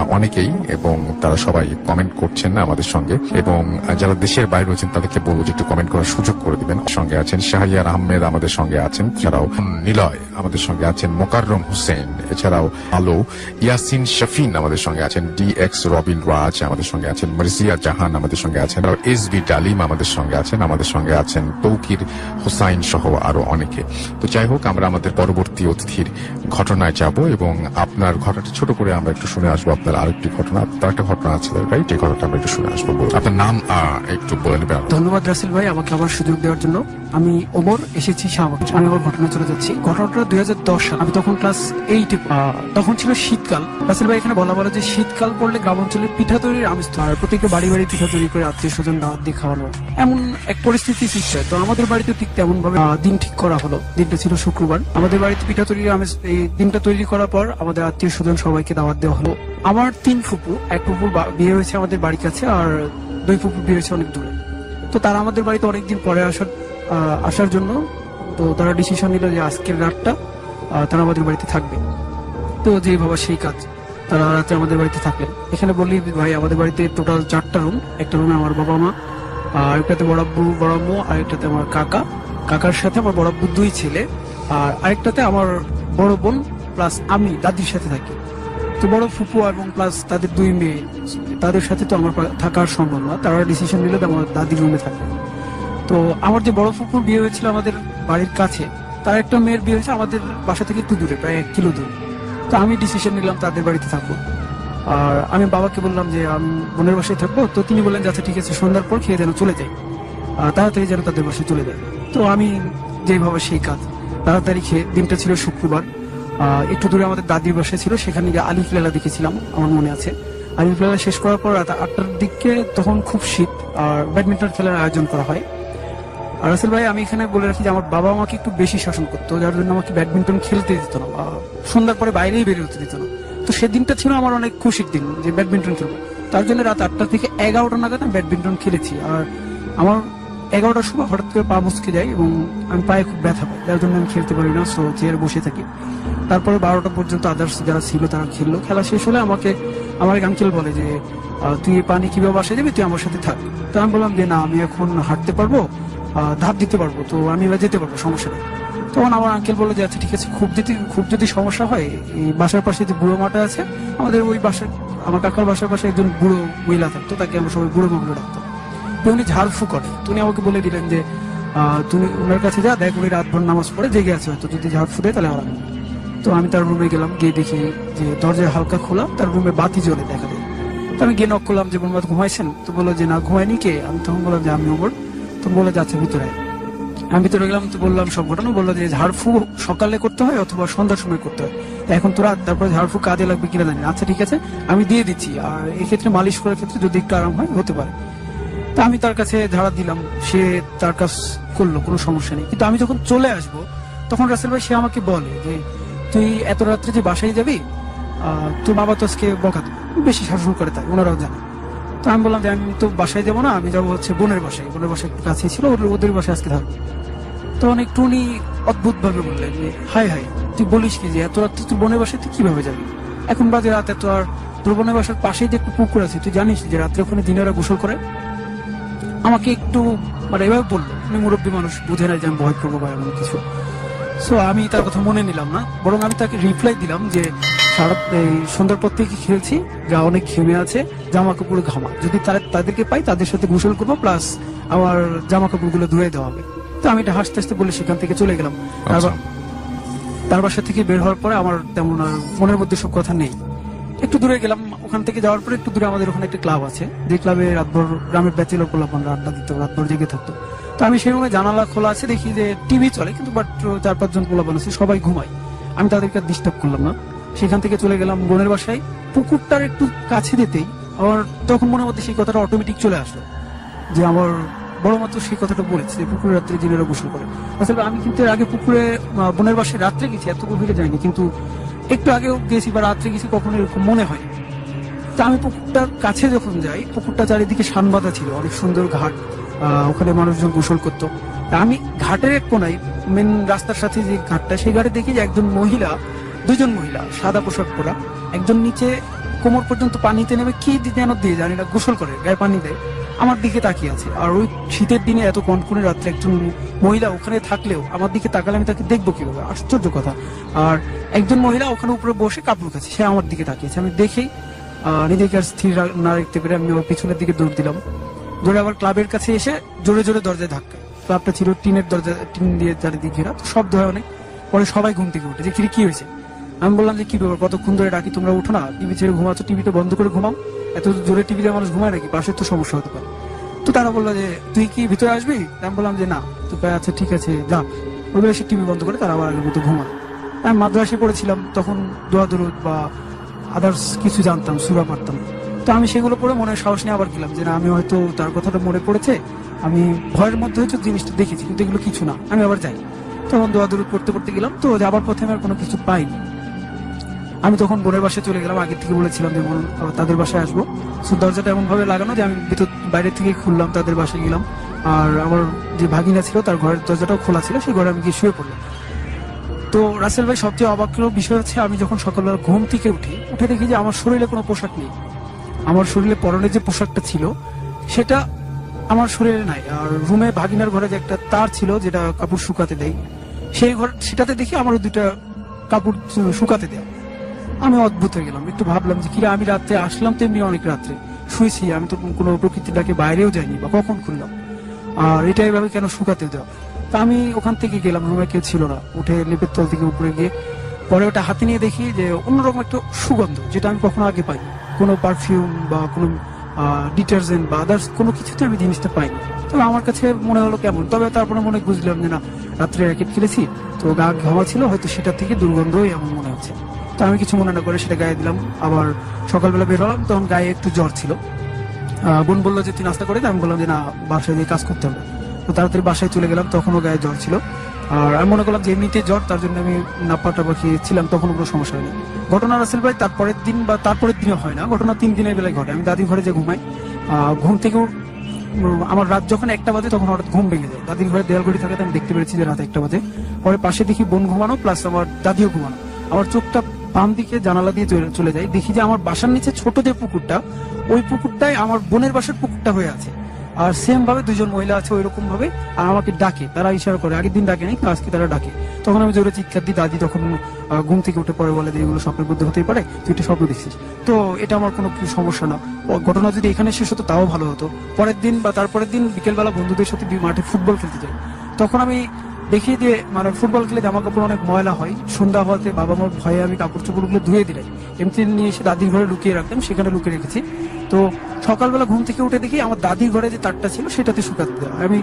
অনেকেই এবং তারা সবাই কমেন্ট করছেন না আমাদের সঙ্গে। এবং যারা দেশের বাইরে রয়েছেন, তাদেরকে বলব যে একটু কমেন্ট করার সুযোগ করে দিবেন। সঙ্গে আছেন শাহরিয়ার আহমেদ আমাদের সঙ্গে আছেন, এছাড়াও নিলয় আমাদের সঙ্গে আছেন, মোকাররম হোসেন, এছাড়াও আলো, ইয়াসিন শফিন আমাদের সঙ্গে আছেন ডি এক্স রবিন রাজ আমাদের সঙ্গে আছেন, মার্জিয়া জাহান আমাদের সঙ্গে আছেন এস বি ডালিম আমাদের সঙ্গে আছেন, আমাদের সঙ্গে আছেন তৌকির হোসাইন সহ আরও অনেকে। তো যাই হোক, আমরা আমাদের পরবর্তী অতিথির ঘটনায় যাব এবং আপনার ঘটনাটা ছোট করে আমরা একটু শুনে আসব, আপনার আরেকটি ঘটনা তার একটা ঘটনা আছে রাইট এই ঘটনাটা আমরা একটু শুনে আসব। আপনার নাম একটু বলে
ধন্যবাদ রাসেল ভাই আমাকে আবার সুযোগ দেওয়ার জন্য। আমি ওমর, এসেছি শাহবাগ। আমি আমার ঘটনা চলে যাচ্ছি। ঘটনাটা দুই সাল। আমি তখন ক্লাস এইটে তখন ছিল শীতকাল। রাসেল ভাই এখানে বলা বলে যে শীতকাল পড়লে গ্রাম অঞ্চলে পিঠা তৈরির আমিষ তো আর প্রত্যেকটা বাড়ি বাড়ি পিঠা তৈরি করে আত্মীয় স্বজন দাওয়াত দিয়ে খাওয়ানো এমন এক পরিস্থিতি সৃষ্টি হয়। তো আমাদের বাড়িতে ঠিক তেমন ভাবে দিন ঠিক করা হলো। দিনটা ছিল শুক্রবার। আমাদের বাড়িতে পিঠা তৈরির আমিষ এই দিনটা তৈরি করার পর আমাদের আত্মীয় স্বজন সবাইকে দাওয়াত দেওয়া হলো। আমার তিন ফুপু, এক ফুপুর বিয়ে হয়েছে আমাদের বাড়ির কাছে, আর দুই ফুপুর বিয়ে হয়েছে অনেক দূরে। তো তারা আমাদের বাড়িতে অনেকদিন পরে আসার আসার জন্য। তো তারা ডিসিশন নিল যে আজকের রাতটা তারা আমাদের বাড়িতে থাকবে। তো যেই বাবা সেই কাজ, তারা রাতে আমাদের বাড়িতে থাকলেন। এখানে বললি ভাই, আমাদের বাড়িতে টোটাল চারটা রুম একটা রুমে আমার বাবা মা, আর একটাতে বড় আব্বু, বড় আম্মু আরেকটাতে আমার কাকা। কাকার সাথে আমার বড় আব্বু দুই ছেলে, আর আরেকটাতে আমার বড় বোন প্লাস আমি, দাদির সাথে থাকি। তো বড় ফুপু এবং প্লাস তাদের দুই মেয়ে। তাদের সাথে তো আমার থাকার সম্ভব না। তারা ডিসিশন নিল যে আমার দাদির রুমে থাকবে। তো আমার যে বড় ফুপুর বিয়ে হয়েছিল আমাদের বাড়ির কাছে, তার একটা মেয়ের বিয়ে হয়েছে আমাদের বাসা থেকে একটু দূরে, প্রায় এক কিলো দূরে। তো আমি ডিসিশন নিলাম তাদের বাড়িতে থাকব। আর আমি বাবাকে বললাম যে, আমি বোনের বাসায় থাকব। তো তিনি বললেন আচ্ছা ঠিক আছে, সন্ধ্যার পর খেয়ে যেন চলে যাই তাড়াতাড়ি যেন তাদের বাসায় চলে যায়। তো আমি যেভাবে সেই কাজ, তাড়াতাড়ি খেয়ে, দিনটা ছিল শুক্রবার। একটু দূরে আমাদের দাদির বাসা ছিল, সেখানে গিয়ে আলিফ লেলা দেখেছিলাম, আমার মনে আছে। আলিফ লেলা শেষ করার পর রাত আটটার দিকে তখন খুব শীত, আর ব্যাডমিন্টন খেলার আয়োজন করা হয়। রাসেল ভাই, আমি এখানে বলে রাখি যে আমার বাবা আমাকে একটু বেশি শাসন করতো, যার জন্য আমাকে ব্যাডমিন্টন খেলতে দিত না বা সন্ধ্যার পরে বাইরেই বেরিয়ে হতে দিত না। তো সেদিনটা ছিল আমার অনেক খুশির দিন যে ব্যাডমিন্টন খেলব। তার জন্য রাত আটটা থেকে এগারোটা নাগাদ আমি ব্যাডমিন্টন খেলেছি। আর আমার এগারোটার সময় হঠাৎ করে পা মুচকে যায় এবং আমি পায়ে খুব ব্যথা পাই, যার জন্য আমি খেলতে পারি না, সো চেয়ারে বসে থাকি। তারপরে বারোটা পর্যন্ত আদার্স যারা ছিল তারা খেললো। খেলা শেষ হলে আমাকে আমার এক আঙ্কেল বলে যে তুই পানি কীভাবে বাসায় যাবি তুই আমার সাথে থাক। তো আমি বললাম যে, না, আমি এখন হাঁটতে পারব ধাপ দিতে পারব, তো আমি এবার যেতে পারব, সমস্যা নেই। তখন আমার আঙ্কেল বলে যে আচ্ছা ঠিক আছে, খুব যদি খুব যদি সমস্যা হয়, এই বাসার পাশে যে বুড়ো মাটা আছে, আমাদের ওই বাসার, আমার কাকার বাসার পাশে একজন বুড়ো মহিলা থাকতো তাকে আমরা সবাই বুড়ো মহিলা ডাকতাম। তো উনি ঝাড়ফু করে। উনি আমাকে বলে দিলেন যে তুমি ওনার কাছে যা, দেখ, উনি রাতভর নামাজ পড়ে জেগে আছে, হয়তো যদি ঝাড়ফু দেয়, তাহলে হবে। তো আমি তার রুমে গেলাম, গিয়ে দেখি যে দরজা হালকা খোলা, তার রুমে বাতি জ্বলে দেখা দেয় তো আমি গিয়ে নক করলাম যে, বোনবাদ, ঘুমাইছেন? তো বলল যে, না ঘুমায়নি কে? আমি তখন বললাম যে, আমি ওমর তো বলে যাচ্ছে ভিতরে আমি ভিতরে গেলাম, তো বললাম সব ঘটনা, বলল যে, ঝাড়ফু সকালে করতে হয় অথবা সন্ধ্যার সময় করতে হয়? এখন তো রাত, তারপরে ঝাড়ফু কাজে লাগবে কিনা জানি। আচ্ছা ঠিক আছে, আমি দিয়ে দিচ্ছি। আর এক্ষেত্রে মালিশ করার ক্ষেত্রে যদি একটু আরাম হয়, হতে পারে। তা আমি তার কাছে ঝাড়া দিলাম, সে তার কাজ করল, কোনো সমস্যা নেই। কিন্তু আমি যখন চলে আসব, তখন রাসেল ভাই সে আমাকে বলে যে তুই এত রাত্রে যে বাসায় যাবি? তোর বাবা তো আজকে বকা বেশি শাসন করে তাই, ওনারাও জানে। তো আমি বললাম যে, আমি তো বাসায় যাব না, আমি যাব হচ্ছে বোনের বাসায়। বোনের বাসায় একটু কাছেই ছিল ওদের বাসায় আজকে থাকব। তখন একটু উনি অদ্ভুত ভাবে বললেন যে হাই হাই তুই বলিস কি যে, এত রাত্রে তুই বোনের বাসায়, তুই কীভাবে যাবি? এখন বাজে রাত, এত আর তোর বোনের বাসার পাশেই যে একটু পুকুর আছে, তুই জানিস যে রাত্রে ওখানে দিনেরা গোসল করে? আমাকে একটু মানে এভাবে বলল। উনি মুরব্বী মানুষ বুঝে না যে আমি ভয় করব বা এমন কিছু। সো আমি তার কথা মনে নিলাম না। বরং আমি তাকে রিপ্লাই দিলাম যে সারা এই সন্ধ্যার পর থেকে খেলছি যা অনেক ঘেমে আছে জামা কাপড় ঘামা। যদি তারা তাদেরকে পাই তাদের সাথে গোসল করব প্লাস আমার জামা কাপড়গুলো ধুয়ে দেওয়া হবে। তো আমি এটা হাসতে হাসতে বলে সেখান থেকে চলে গেলাম। তারপর তার বাসা থেকে বের হওয়ার পরে আমার তেমন মনের মধ্যে সব কথা নেই। একটু দূরে গেলাম। ওখান থেকে যাওয়ার পরে একটু দূরে আমাদের ওখানে একটা ক্লাব আছে। যে ক্লাবে রাতভর গ্রামের ব্যাচেলর আমরা আড্ডা দিত রাতভর জেগে থাকতো। তো আমি সেই রুমে জানালা খোলা আছে, দেখি যে টিভি চলে, কিন্তু বাট চার পাঁচজন পোলাপান আছে, সবাই ঘুমায়। আমি তাদেরকে আর ডিস্টার্ব করলাম না। সেখান থেকে চলে গেলাম বোনের বাসায়। পুকুরটার একটু কাছে যেতেই আমার তখন মনে মধ্যে সেই কথাটা অটোমেটিক চলে আসলো। যে আমার বড় মাত্র সেই কথাটা বলেছে, যে পুকুরে রাত্রে জিনেরা গোসল করে। আসলে আমি কিন্তু আগে পুকুরে বোনের বাসায় রাত্রে গেছি, এত গভীরে যাইনি, কিন্তু একটু আগেও গেছি বা রাত্রে গেছি, কখনো এরকম মনে হয় তা আমি পুকুরটার কাছে যখন যাই, পুকুরটা চারিদিকে শান বাঁধা ছিল, অনেক সুন্দর ঘাট। ওখানে মানুষজন গোসল করতো। আমি ঘাটের এক কোনায় মেন রাস্তার সাথে যে ঘাটটা, সেই ঘাটে দেখি যে একজন মহিলা, দুজন মহিলা, সাদা পোশাক পরা, একজন নিচে কোমর পর্যন্ত পানিতে নেমে কি যেন দিয়ে জানি না গোসল করে, গায়ে পানি দেয়। আমার দিকে তাকিয়ে আছে। আর ওই শীতের দিনে এত কনকনে রাত্রে একজন মহিলা ওখানে থাকলেও আমার দিকে তাকালে আমি তাকে দেখব কীভাবে? আশ্চর্য কথা। আর একজন মহিলা ওখানে উপরে বসে কাপড় কাছে সে আমার দিকে তাকিয়েছে আমি দেখেই নিজেকে আর স্থির না রাখতে পেরে আমি ওর পিছনের দিকে দৌড় দিলাম। দৌড়ে আবার ক্লাবের কাছে এসে জোরে জোরে দরজায় ধাক্কা। ক্লাবটা ছিল টিনের দরজা, টিন দিয়ে চারিদিকে ঘেরা। শব্দ হয় অনেক। পরে সবাই ঘুম থেকে উঠে। যে কি কি হয়েছে? আমি বললাম যে, কি ব্যাপার? কতক্ষণ ধরে ডাকি? তোমরা উঠো না। টিভি ছেড়ে ঘুমাচ্ছ টিভিটা বন্ধ করে ঘুমাও। এত জোরে টিভিতে মানুষ ঘুমায় নাকি? পাশের তো সমস্যা হতে পারে। তো তারা বলল যে, তুই কি ভিতরে আসবি? আমি বললাম যে, না। তো আচ্ছা ঠিক আছে, যা। ওগুলো এসে টিভি বন্ধ করে তারা আবার আগের মতো ঘুমায়। আমি মাদ্রাসে পড়েছিলাম। তখন দোয়া দরুদ বা আদার্স কিছু জানতাম, সুরা পারতাম তো আমি সেগুলো পড়ে মনে সাহস নিয়ে আবার গেলাম যে না, আমি হয়তো তার কথাটা মনে পড়েছে, আমি ভয়ের মধ্যে হয়তো জিনিসটা দেখেছি, কিন্তু এগুলো কিছু না। আমি আবার যাই। তখন দোয়া দরুদ পড়তে পড়তে গেলাম, তো যাবার পথে আমি আর কোনো কিছু পাইনি। আমি তখন বোনের বাসায় চলে গেলাম আগে থেকে বলেছিলাম যে, বোন তাদের বাসায় আসব। তো দরজাটা এমন ভাবে লাগানো যে, আমি ভিতর বাইরে থেকে খুললাম, তাদের বাসায় গেলাম। আর আমার যে ভাগিনা ছিল, তার ঘরের দরজাটাও খোলা ছিল, সেই ঘরে আমি গিয়ে শুয়ে পড়লাম। তো রাসেল ভাই সবচেয়ে অবাক বিষয় হচ্ছে, আমি যখন সকালবেলা ঘুম থেকে উঠি, উঠে দেখি যে, আমার শরীরে কোনো পোশাক নেই। আমার শরীরে পরনে যে পোশাকটা ছিল, সেটা আমার শরীরে নাই। আর রুমে ভাগিনার ঘরে যে একটা তার ছিল, যেটা কাপড় শুকাতে দেয়, সেই ঘর সেটাতে দেখি আমার দুইটা কাপড় শুকাতে দেয়। আমি অদ্ভুত হয়ে গেলাম। একটু ভাবলাম যে, কিরা, আমি রাত্রে আসলাম তেমনি অনেক রাত্রে। শুয়েছি, আমি তো কোনো প্রকৃতির ডাকে বাইরেও যাইনি, বা কখন খুললাম? আর এটা এভাবে কেন শুকাতে দেওয়া তা আমি ওখান থেকে গেলাম, রুমে কেউ ছিল না। উঠে লেপের তল থেকে উপরে গিয়ে পরে ওটা হাতে নিয়ে দেখি যে অন্যরকম একটা সুগন্ধ, যেটা আমি কখনো আগে পাই কোনো পারফিউম বা কোনো ডিটারজেন্ট বা আদার্স কোনো কিছুতে আমি জিনিসটা পাইনি। তবে আমার কাছে মনে হলো কেমন? তবে তারপরে মনে বুঝলাম যে না, রাত্রে র্যাকেট খেলেছি, তো গা ঘামা ছিল, হয়তো সেটা থেকে দুর্গন্ধই আমার মনে হচ্ছে। তো আমি কিছু মনে না করে সেটা গায়ে দিলাম। আবার সকালবেলা বের হলাম, তখন গায়ে একটু জ্বর ছিল। বোন বলল যে, তুই নাস্তা করে। আমি বললাম যে, না, বাসায় গিয়ে কাজ করতে হবে। তো তাড়াতাড়ি বাসায় চলে গেলাম, তখনও গায়ে জ্বর ছিল। আর আমি মনে করলাম যে এমনিতে জ্বর, তার জন্য আমি নাপা টাপা খেয়েছিলাম তখন কোনো সমস্যা হয়নি। ঘটনা রাসেল ভাই, তারপরের দিন বা তারপরের দিনে হয় না। ঘটনা তিন দিনের বেলায় ঘটে। আমি দাদির ঘরে যে ঘুমাই ঘুম থেকেও আমার রাত যখন একটা বাজে, তখন হঠাৎ ঘুম ভেঙে যায়। দাদির ঘরে দেয়াল ঘড়ি থাকে আমি দেখতে পেরেছি যে রাত একটা বাজে। পরে পাশে দেখি বোন ঘুমানো, প্লাস আমার দাদিও ঘুমানো। আমার চোখটা বাম দিকে জানালা দিয়ে চলে যায়। দেখি যে আমার বাসার নিচে ছোট যে পুকুরটা, ওই পুকুরটাই আমার বোনের বাসার পুকুরটা হয়ে আছে। আর সেম ভাবে দুজন মহিলা আছে ওই রকম ভাবে, আর আমাকে ডাকে, তারা ইশারা করে, আগের দিন ডাকে নাই আজকে তারা ডাকে। তখন আমি জোরে চিৎকার দিই, দাদি তখন ঘুম থেকে উঠে পরে বলে এগুলো স্বপ্নের মধ্যে হতেই পারে, তুই একটা স্বপ্ন দেখছিস। তো এটা আমার কোনো কি সমস্যা না। ঘটনা যদি এখানে শেষ হতো, তাও ভালো হতো। পরের দিন বা তারপরের দিন বিকেলবেলা বন্ধুদের সাথে মাঠে ফুটবল খেলতে যাই। তখন আমি দেখি যে মানে ফুটবল খেলে জামা কাপড় অনেক ময়লা হয়, সন্ধ্যা হওয়াতে বাবা মার ভয়ে আমি কাপড় চোপড়গুলো ধুয়ে দিলাই এমনি নিয়ে এসে দাদির ঘরে লুকিয়ে রাখতাম সেখানে লুকিয়ে রেখেছি। তো সকালবেলা ঘুম থেকে উঠে দেখি আমার দাদির ঘরে যে তারটা ছিল, সেটাতে শুকাতে দেওয়া আমি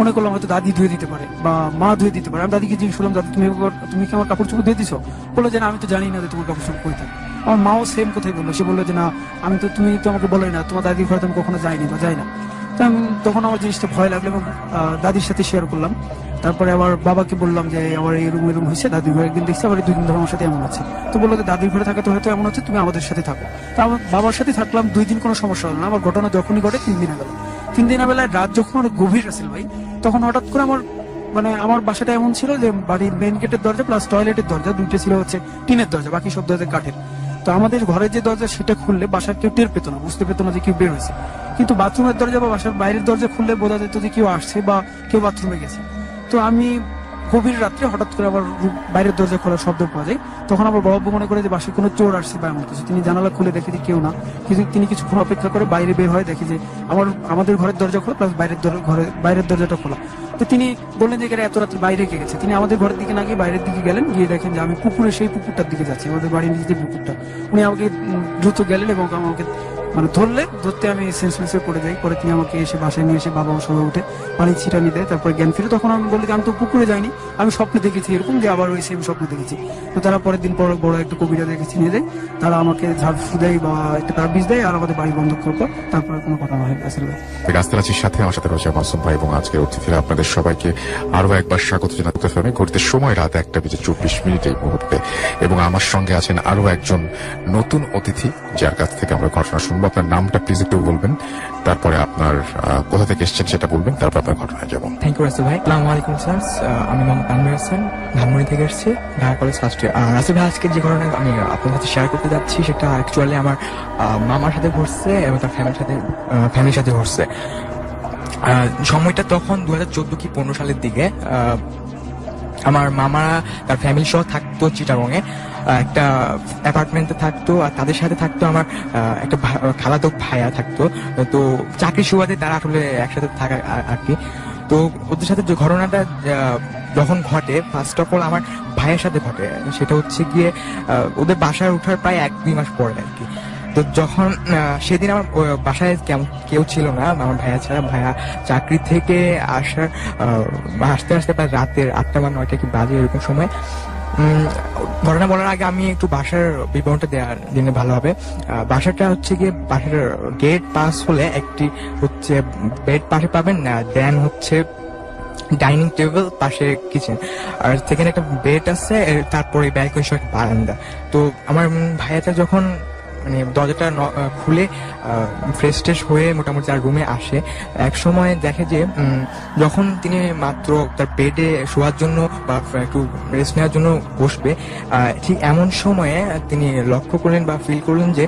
মনে করলাম হয়তো দাদি ধুয়ে দিতে পারে বা মা ধুয়ে দিতে পারে। আমি দাদিকে জিজ্ঞেস করলাম, দাদি, তুমি তুমি কি আমার কাপড় চোপড় ধুয়ে দিছো? বলল যে, না, আমি তো জানি না যে তোমার কাপড় চোপড় থাকে। আমার মাও সেম কথাই বলল। সে বলল যে, না, আমি তো, তুমি তো আমাকে বলোই না, তোমার দাদির ঘরে তো আমি কখনো যাইনি বা যাই না। তো আমি তখন আমার জিনিসটা ভয় লাগল এবং দাদির সাথে শেয়ার করলাম। তারপরে আবার বাবাকে বললাম যে, আমার এরকম এরকম হয়েছে দাদির ঘরে একদিন দেখছি, আবার দুই দিন ধরে আমার সাথে এমন আছে। তো বলল দাদির ঘরে থাকা তো হয়তো এমন হচ্ছে তুমি আমাদের সাথে থাকো। তো আমার বাবার সাথে থাকলাম, দুই দিন কোনো সমস্যা হলো না। আমার ঘটনা যখনই ঘটে, তিন দিনের বেলা তিন দিনের বেলায় রাত যখন অনেক গভীর আসছিল ভাই, তখন হঠাৎ করে আমার মানে আমার বাসাটা এমন ছিল যে, বাড়ির মেন গেটের দরজা প্লাস টয়লেটের দরজা, দুইটা ছিল হচ্ছে টিনের দরজা, বাকি সব দরজা কাঠের। তো আমাদের ঘরের যে দরজা, সেটা খুললে বাসার কেউ টের পেতো না, বুঝতে পেতো না যে কেউ বের হয়েছে। কিন্তু বাথরুমের দরজা বা বাসার বাইরের দরজা খুললে বোঝা যেত যে কেউ আসছে বা কেউ বাথরুমে গেছে। তো আমি গভীর রাত্রে হঠাৎ করে আবার বাইরের দরজা খোলার শব্দ পাওয়া যায়। তখন আমার বড় মনে করে যে বাসায় কোনো চোর আসছে বা এমন কিছু। তিনি জানালা খুলে দেখে যে কেউ না। কিন্তু তিনি কিছুক্ষণ অপেক্ষা করে বাইরে বের হয়, দেখে যে আমার, আমাদের ঘরের দরজা খোলা প্লাস বাইরের ঘরে বাইরের দরজাটা খোলা। তো তিনি বললেন যে এত রাত্রে বাইরে গেছে? তিনি আমাদের ঘরের দিকে না গিয়ে বাইরের দিকে গেলেন, গিয়ে দেখেন যে আমি পুকুরে সেই পুকুরটার দিকে যাচ্ছি, আমাদের বাড়ির নিচে পুকুরটা। উনি আমাকে দ্রুত গেলেন এবং আমাকে মানে ধরলে, ধরতে আমি সেন্সলেসে পড়ে যাই। পরে তিনি আমাকে এসে বাসায় নিয়ে এসে বাবা সবাই উঠে পানি ছিটানি দেয়, তারপরে জ্ঞান ফিরে। তখন আমি বলি আমি তো পুকুরে যাইনি, আমি স্বপ্নে দেখেছি এরকম যে আবার ওই সেম স্বপ্ন দেখেছি। তো তারা পরের দিন পর বড় একটা কবিরা দেখেছি নিয়ে যায় তারা আমাকে ঝাড় ফু দেয় বা একটা তারা বীজ দেয় আর আমাদের বাড়ি বন্ধ পর তারপরে কোনো কথা হয়। আসলে
সাথে আমার সাথে রয়েছে মাসুম ভাই এবং আজকের অতিথিরা। আপনাদের সবাইকে আরও একবার স্বাগত জানাতে হবে ঘড়িতে সময় রাত একটা বেজে চব্বিশ মিনিট এই মুহূর্তে। এবং আমার সঙ্গে আছেন আরও একজন নতুন অতিথি, যার কাছ থেকে আমরা ঘটনা শুনব। আপনার নামটা প্লিজ একটু বলবেন। তারপরে আপনার কোথা থেকে এসেছেন সেটা বলবেন, তারপর আপনার ঘটনায় যাব।
থ্যাংক ইউ রাসেল ভাই। আসসালামু আলাইকুম স্যার আমি মোহাম্মদ তানভীর হোসেন, ধানমন্ডি থেকে এসেছি, Dhaka college first year Rasel ভাই আজকে যে ঘটনা আমি আপনার সাথে শেয়ার করতে যাচ্ছি, সেটা অ্যাকচুয়ালি আমার মামার সাথে ঘটছে এবং তার ফ্যামিলির সাথে ফ্যামিলির সাথে ঘটছে। সময়টা তখন দু হাজার চোদ্দ কি পনেরো সালের দিকে। আমার মামারা তার ফ্যামিলি সহ থাকতো চিটাগংয়ে। একটা অ্যাপার্টমেন্টে থাকতো, আর তাদের সাথে থাকতো আমার একটা খালাতো ভাইয়া থাকতো। তো চাকরি সুবাদে তারা আসলে একসাথে থাকা আর- কি। তো ওদের সাথে যে ঘটনাটা যখন ঘটে ফার্স্ট অফ অল আমার ভাইয়ের সাথে ঘটে। সেটা হচ্ছে গিয়ে ওদের বাসায় ওঠার প্রায় এক, দুই মাস পরে আর কি। তো যখন সেদিন আমার বাসায় কেম- কেউ ছিল না, আমার ভাইয়া ছাড়া। ভাইয়া চাকরি থেকে আসার আসতে আসতে প্রায় রাতের আটটা বা নয়টা কি বাজে এরকম সময়। ঘটনা বলার আগে আমি একটু বাসার বিবরণটা দেওয়ার জন্য ভালো হবে। বাসাটা হচ্ছে গিয়ে বাসার গেট পাস হলে একটি হচ্ছে বেড পাশে পাবেন দেন হচ্ছে ডাইনিং টেবিল পাশে কিচেন আর সেখানে একটা বেড আছে তারপরে ব্যাগ সহ একটা বারান্দা। তো আমার ভাইয়াটা যখন মানে দরজাটা খুলে ফ্রেশ ট্রেশ হয়ে মোটামুটি তার রুমে আসে। এক সময় দেখে যে যখন তিনি মাত্র তার পেটে শোয়ার জন্য বা একটু রেস্ট নেওয়ার জন্য বসবে ঠিক এমন সময়ে তিনি লক্ষ্য করলেন বা ফিল করলেন যে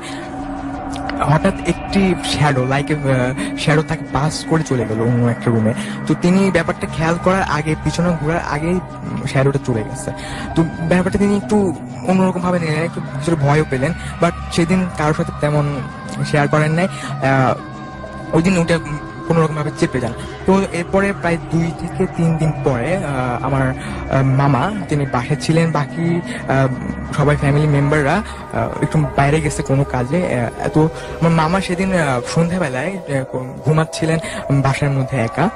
হঠাৎ একটি শ্যাডো লাইক শ্যাডো তাকে পাস করে চলে গেল অন্য একটা রুমে তো তিনি ব্যাপারটা খেয়াল করার আগে, পিছনে ঘোরার আগেই শ্যাডোটা চলে গেছে। তো ব্যাপারটা তিনি একটু অন্যরকম ভাবে নিলেন, একটু কিছুটা ভয়ও পেলেন বাট সেদিন কারোর সাথে তেমন শেয়ার করেন নাই। ওই দিন ওটা কোনো রকম ভাবে চেপে যান। তো এরপরে প্রায় দুই থেকে তিন দিন পরে আমার মামা তিনি বাসায় ছিলেন, বাকি সবাই ফ্যামিলি মেম্বাররা একটু বাইরে গেছে কোনো কাজে তো আমার মামা সেদিন সন্ধ্যাবেলায় ঘুমাচ্ছিলেন বাসার মধ্যে একা।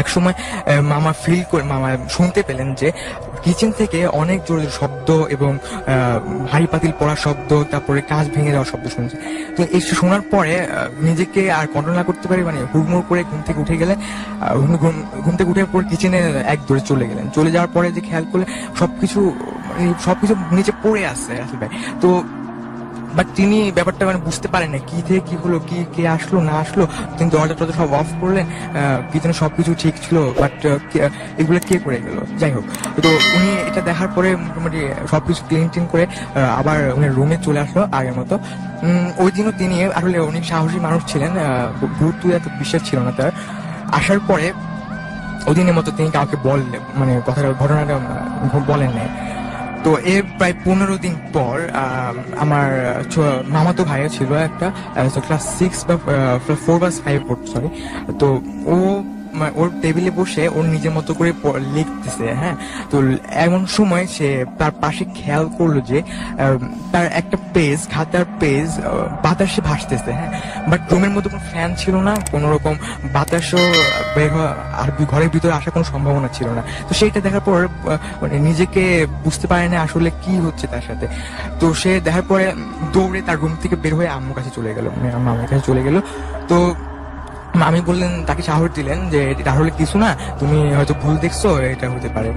এক সময় মামা ফিল করে, মামা শুনতে পেলেন যে কিচেন থেকে অনেক জোরে শব্দ এবং হাঁড়ি পাতিল পড়ার শব্দ, তারপরে কাজ ভেঙে যাওয়ার শব্দ শুনছে। তো এই শোনার পরে নিজেকে আর কন্ট্রোল না করতে পারি মানে হুড়মুড় করে ঘুম থেকে উঠে গেলে ঘুম থেকে উঠে পর কিচেনে এক দূরে চলে গেলেন। চলে যাওয়ার পরে যে খেয়াল করলে সবকিছু মানে সবকিছু নিচে পড়ে আসছে আসলে। তো বাট তিনি ব্যাপারটা মানে বুঝতে পারেন না কি থেকে কি হলো, কি, কে আসলো, না আসলো। তিনি দরজা টরজা সব অফ করলেন কি যেন সব কিছু ঠিক ছিল বাট এগুলো কে করে গেল? যাই হোক, তো উনি এটা দেখার পরে মোটামুটি সব কিছু ক্লিন টিন করে আবার উনি রুমে চলে আসলো আগের মতো। ওই দিনও তিনি, আসলে অনেক সাহসী মানুষ ছিলেন ভূত এত বিশ্বাস ছিল না তার। আসার পরে, ওই দিনের মতো তিনি কাউকে বললেন মানে কথাটা, ঘটনাটা বলেন নাই। তো এর প্রায় পনেরো দিন পর আমার মামাতো ভাইও ছিল একটা ক্লাস সিক্স বা ফোর বা ফাইভ সরি তো ও ওর টেবিলে বসে ওর নিজের মতো করে লিখতেছে হ্যাঁ? তো এমন সময় সে তার পাশে খেয়াল করল যে তার একটা পেজ খাতার পেজ বাতাসে ভাসতেছে হ্যাঁ? বাট রুমের মধ্যে কোনো ফ্যান ছিল না, কোনো রকম বাতাসও বের আর ঘরের ভিতরে আসার কোনো সম্ভাবনা ছিল না। তো সেইটা দেখার পর মানে নিজেকে বুঝতে পারে না আসলে কি হচ্ছে তার সাথে। তো সে দেখার পরে দৌড়ে তার রুম থেকে বের হয়ে আম্মুর কাছে চলে গেল মানে আমার মামার কাছে চলে গেল। তো মামি বললেন, তাকে সাহস দিলেন যে, এটা হলে কিছু না, তুমি হয়তো ভুল দেখছ, এটা হতে পারে।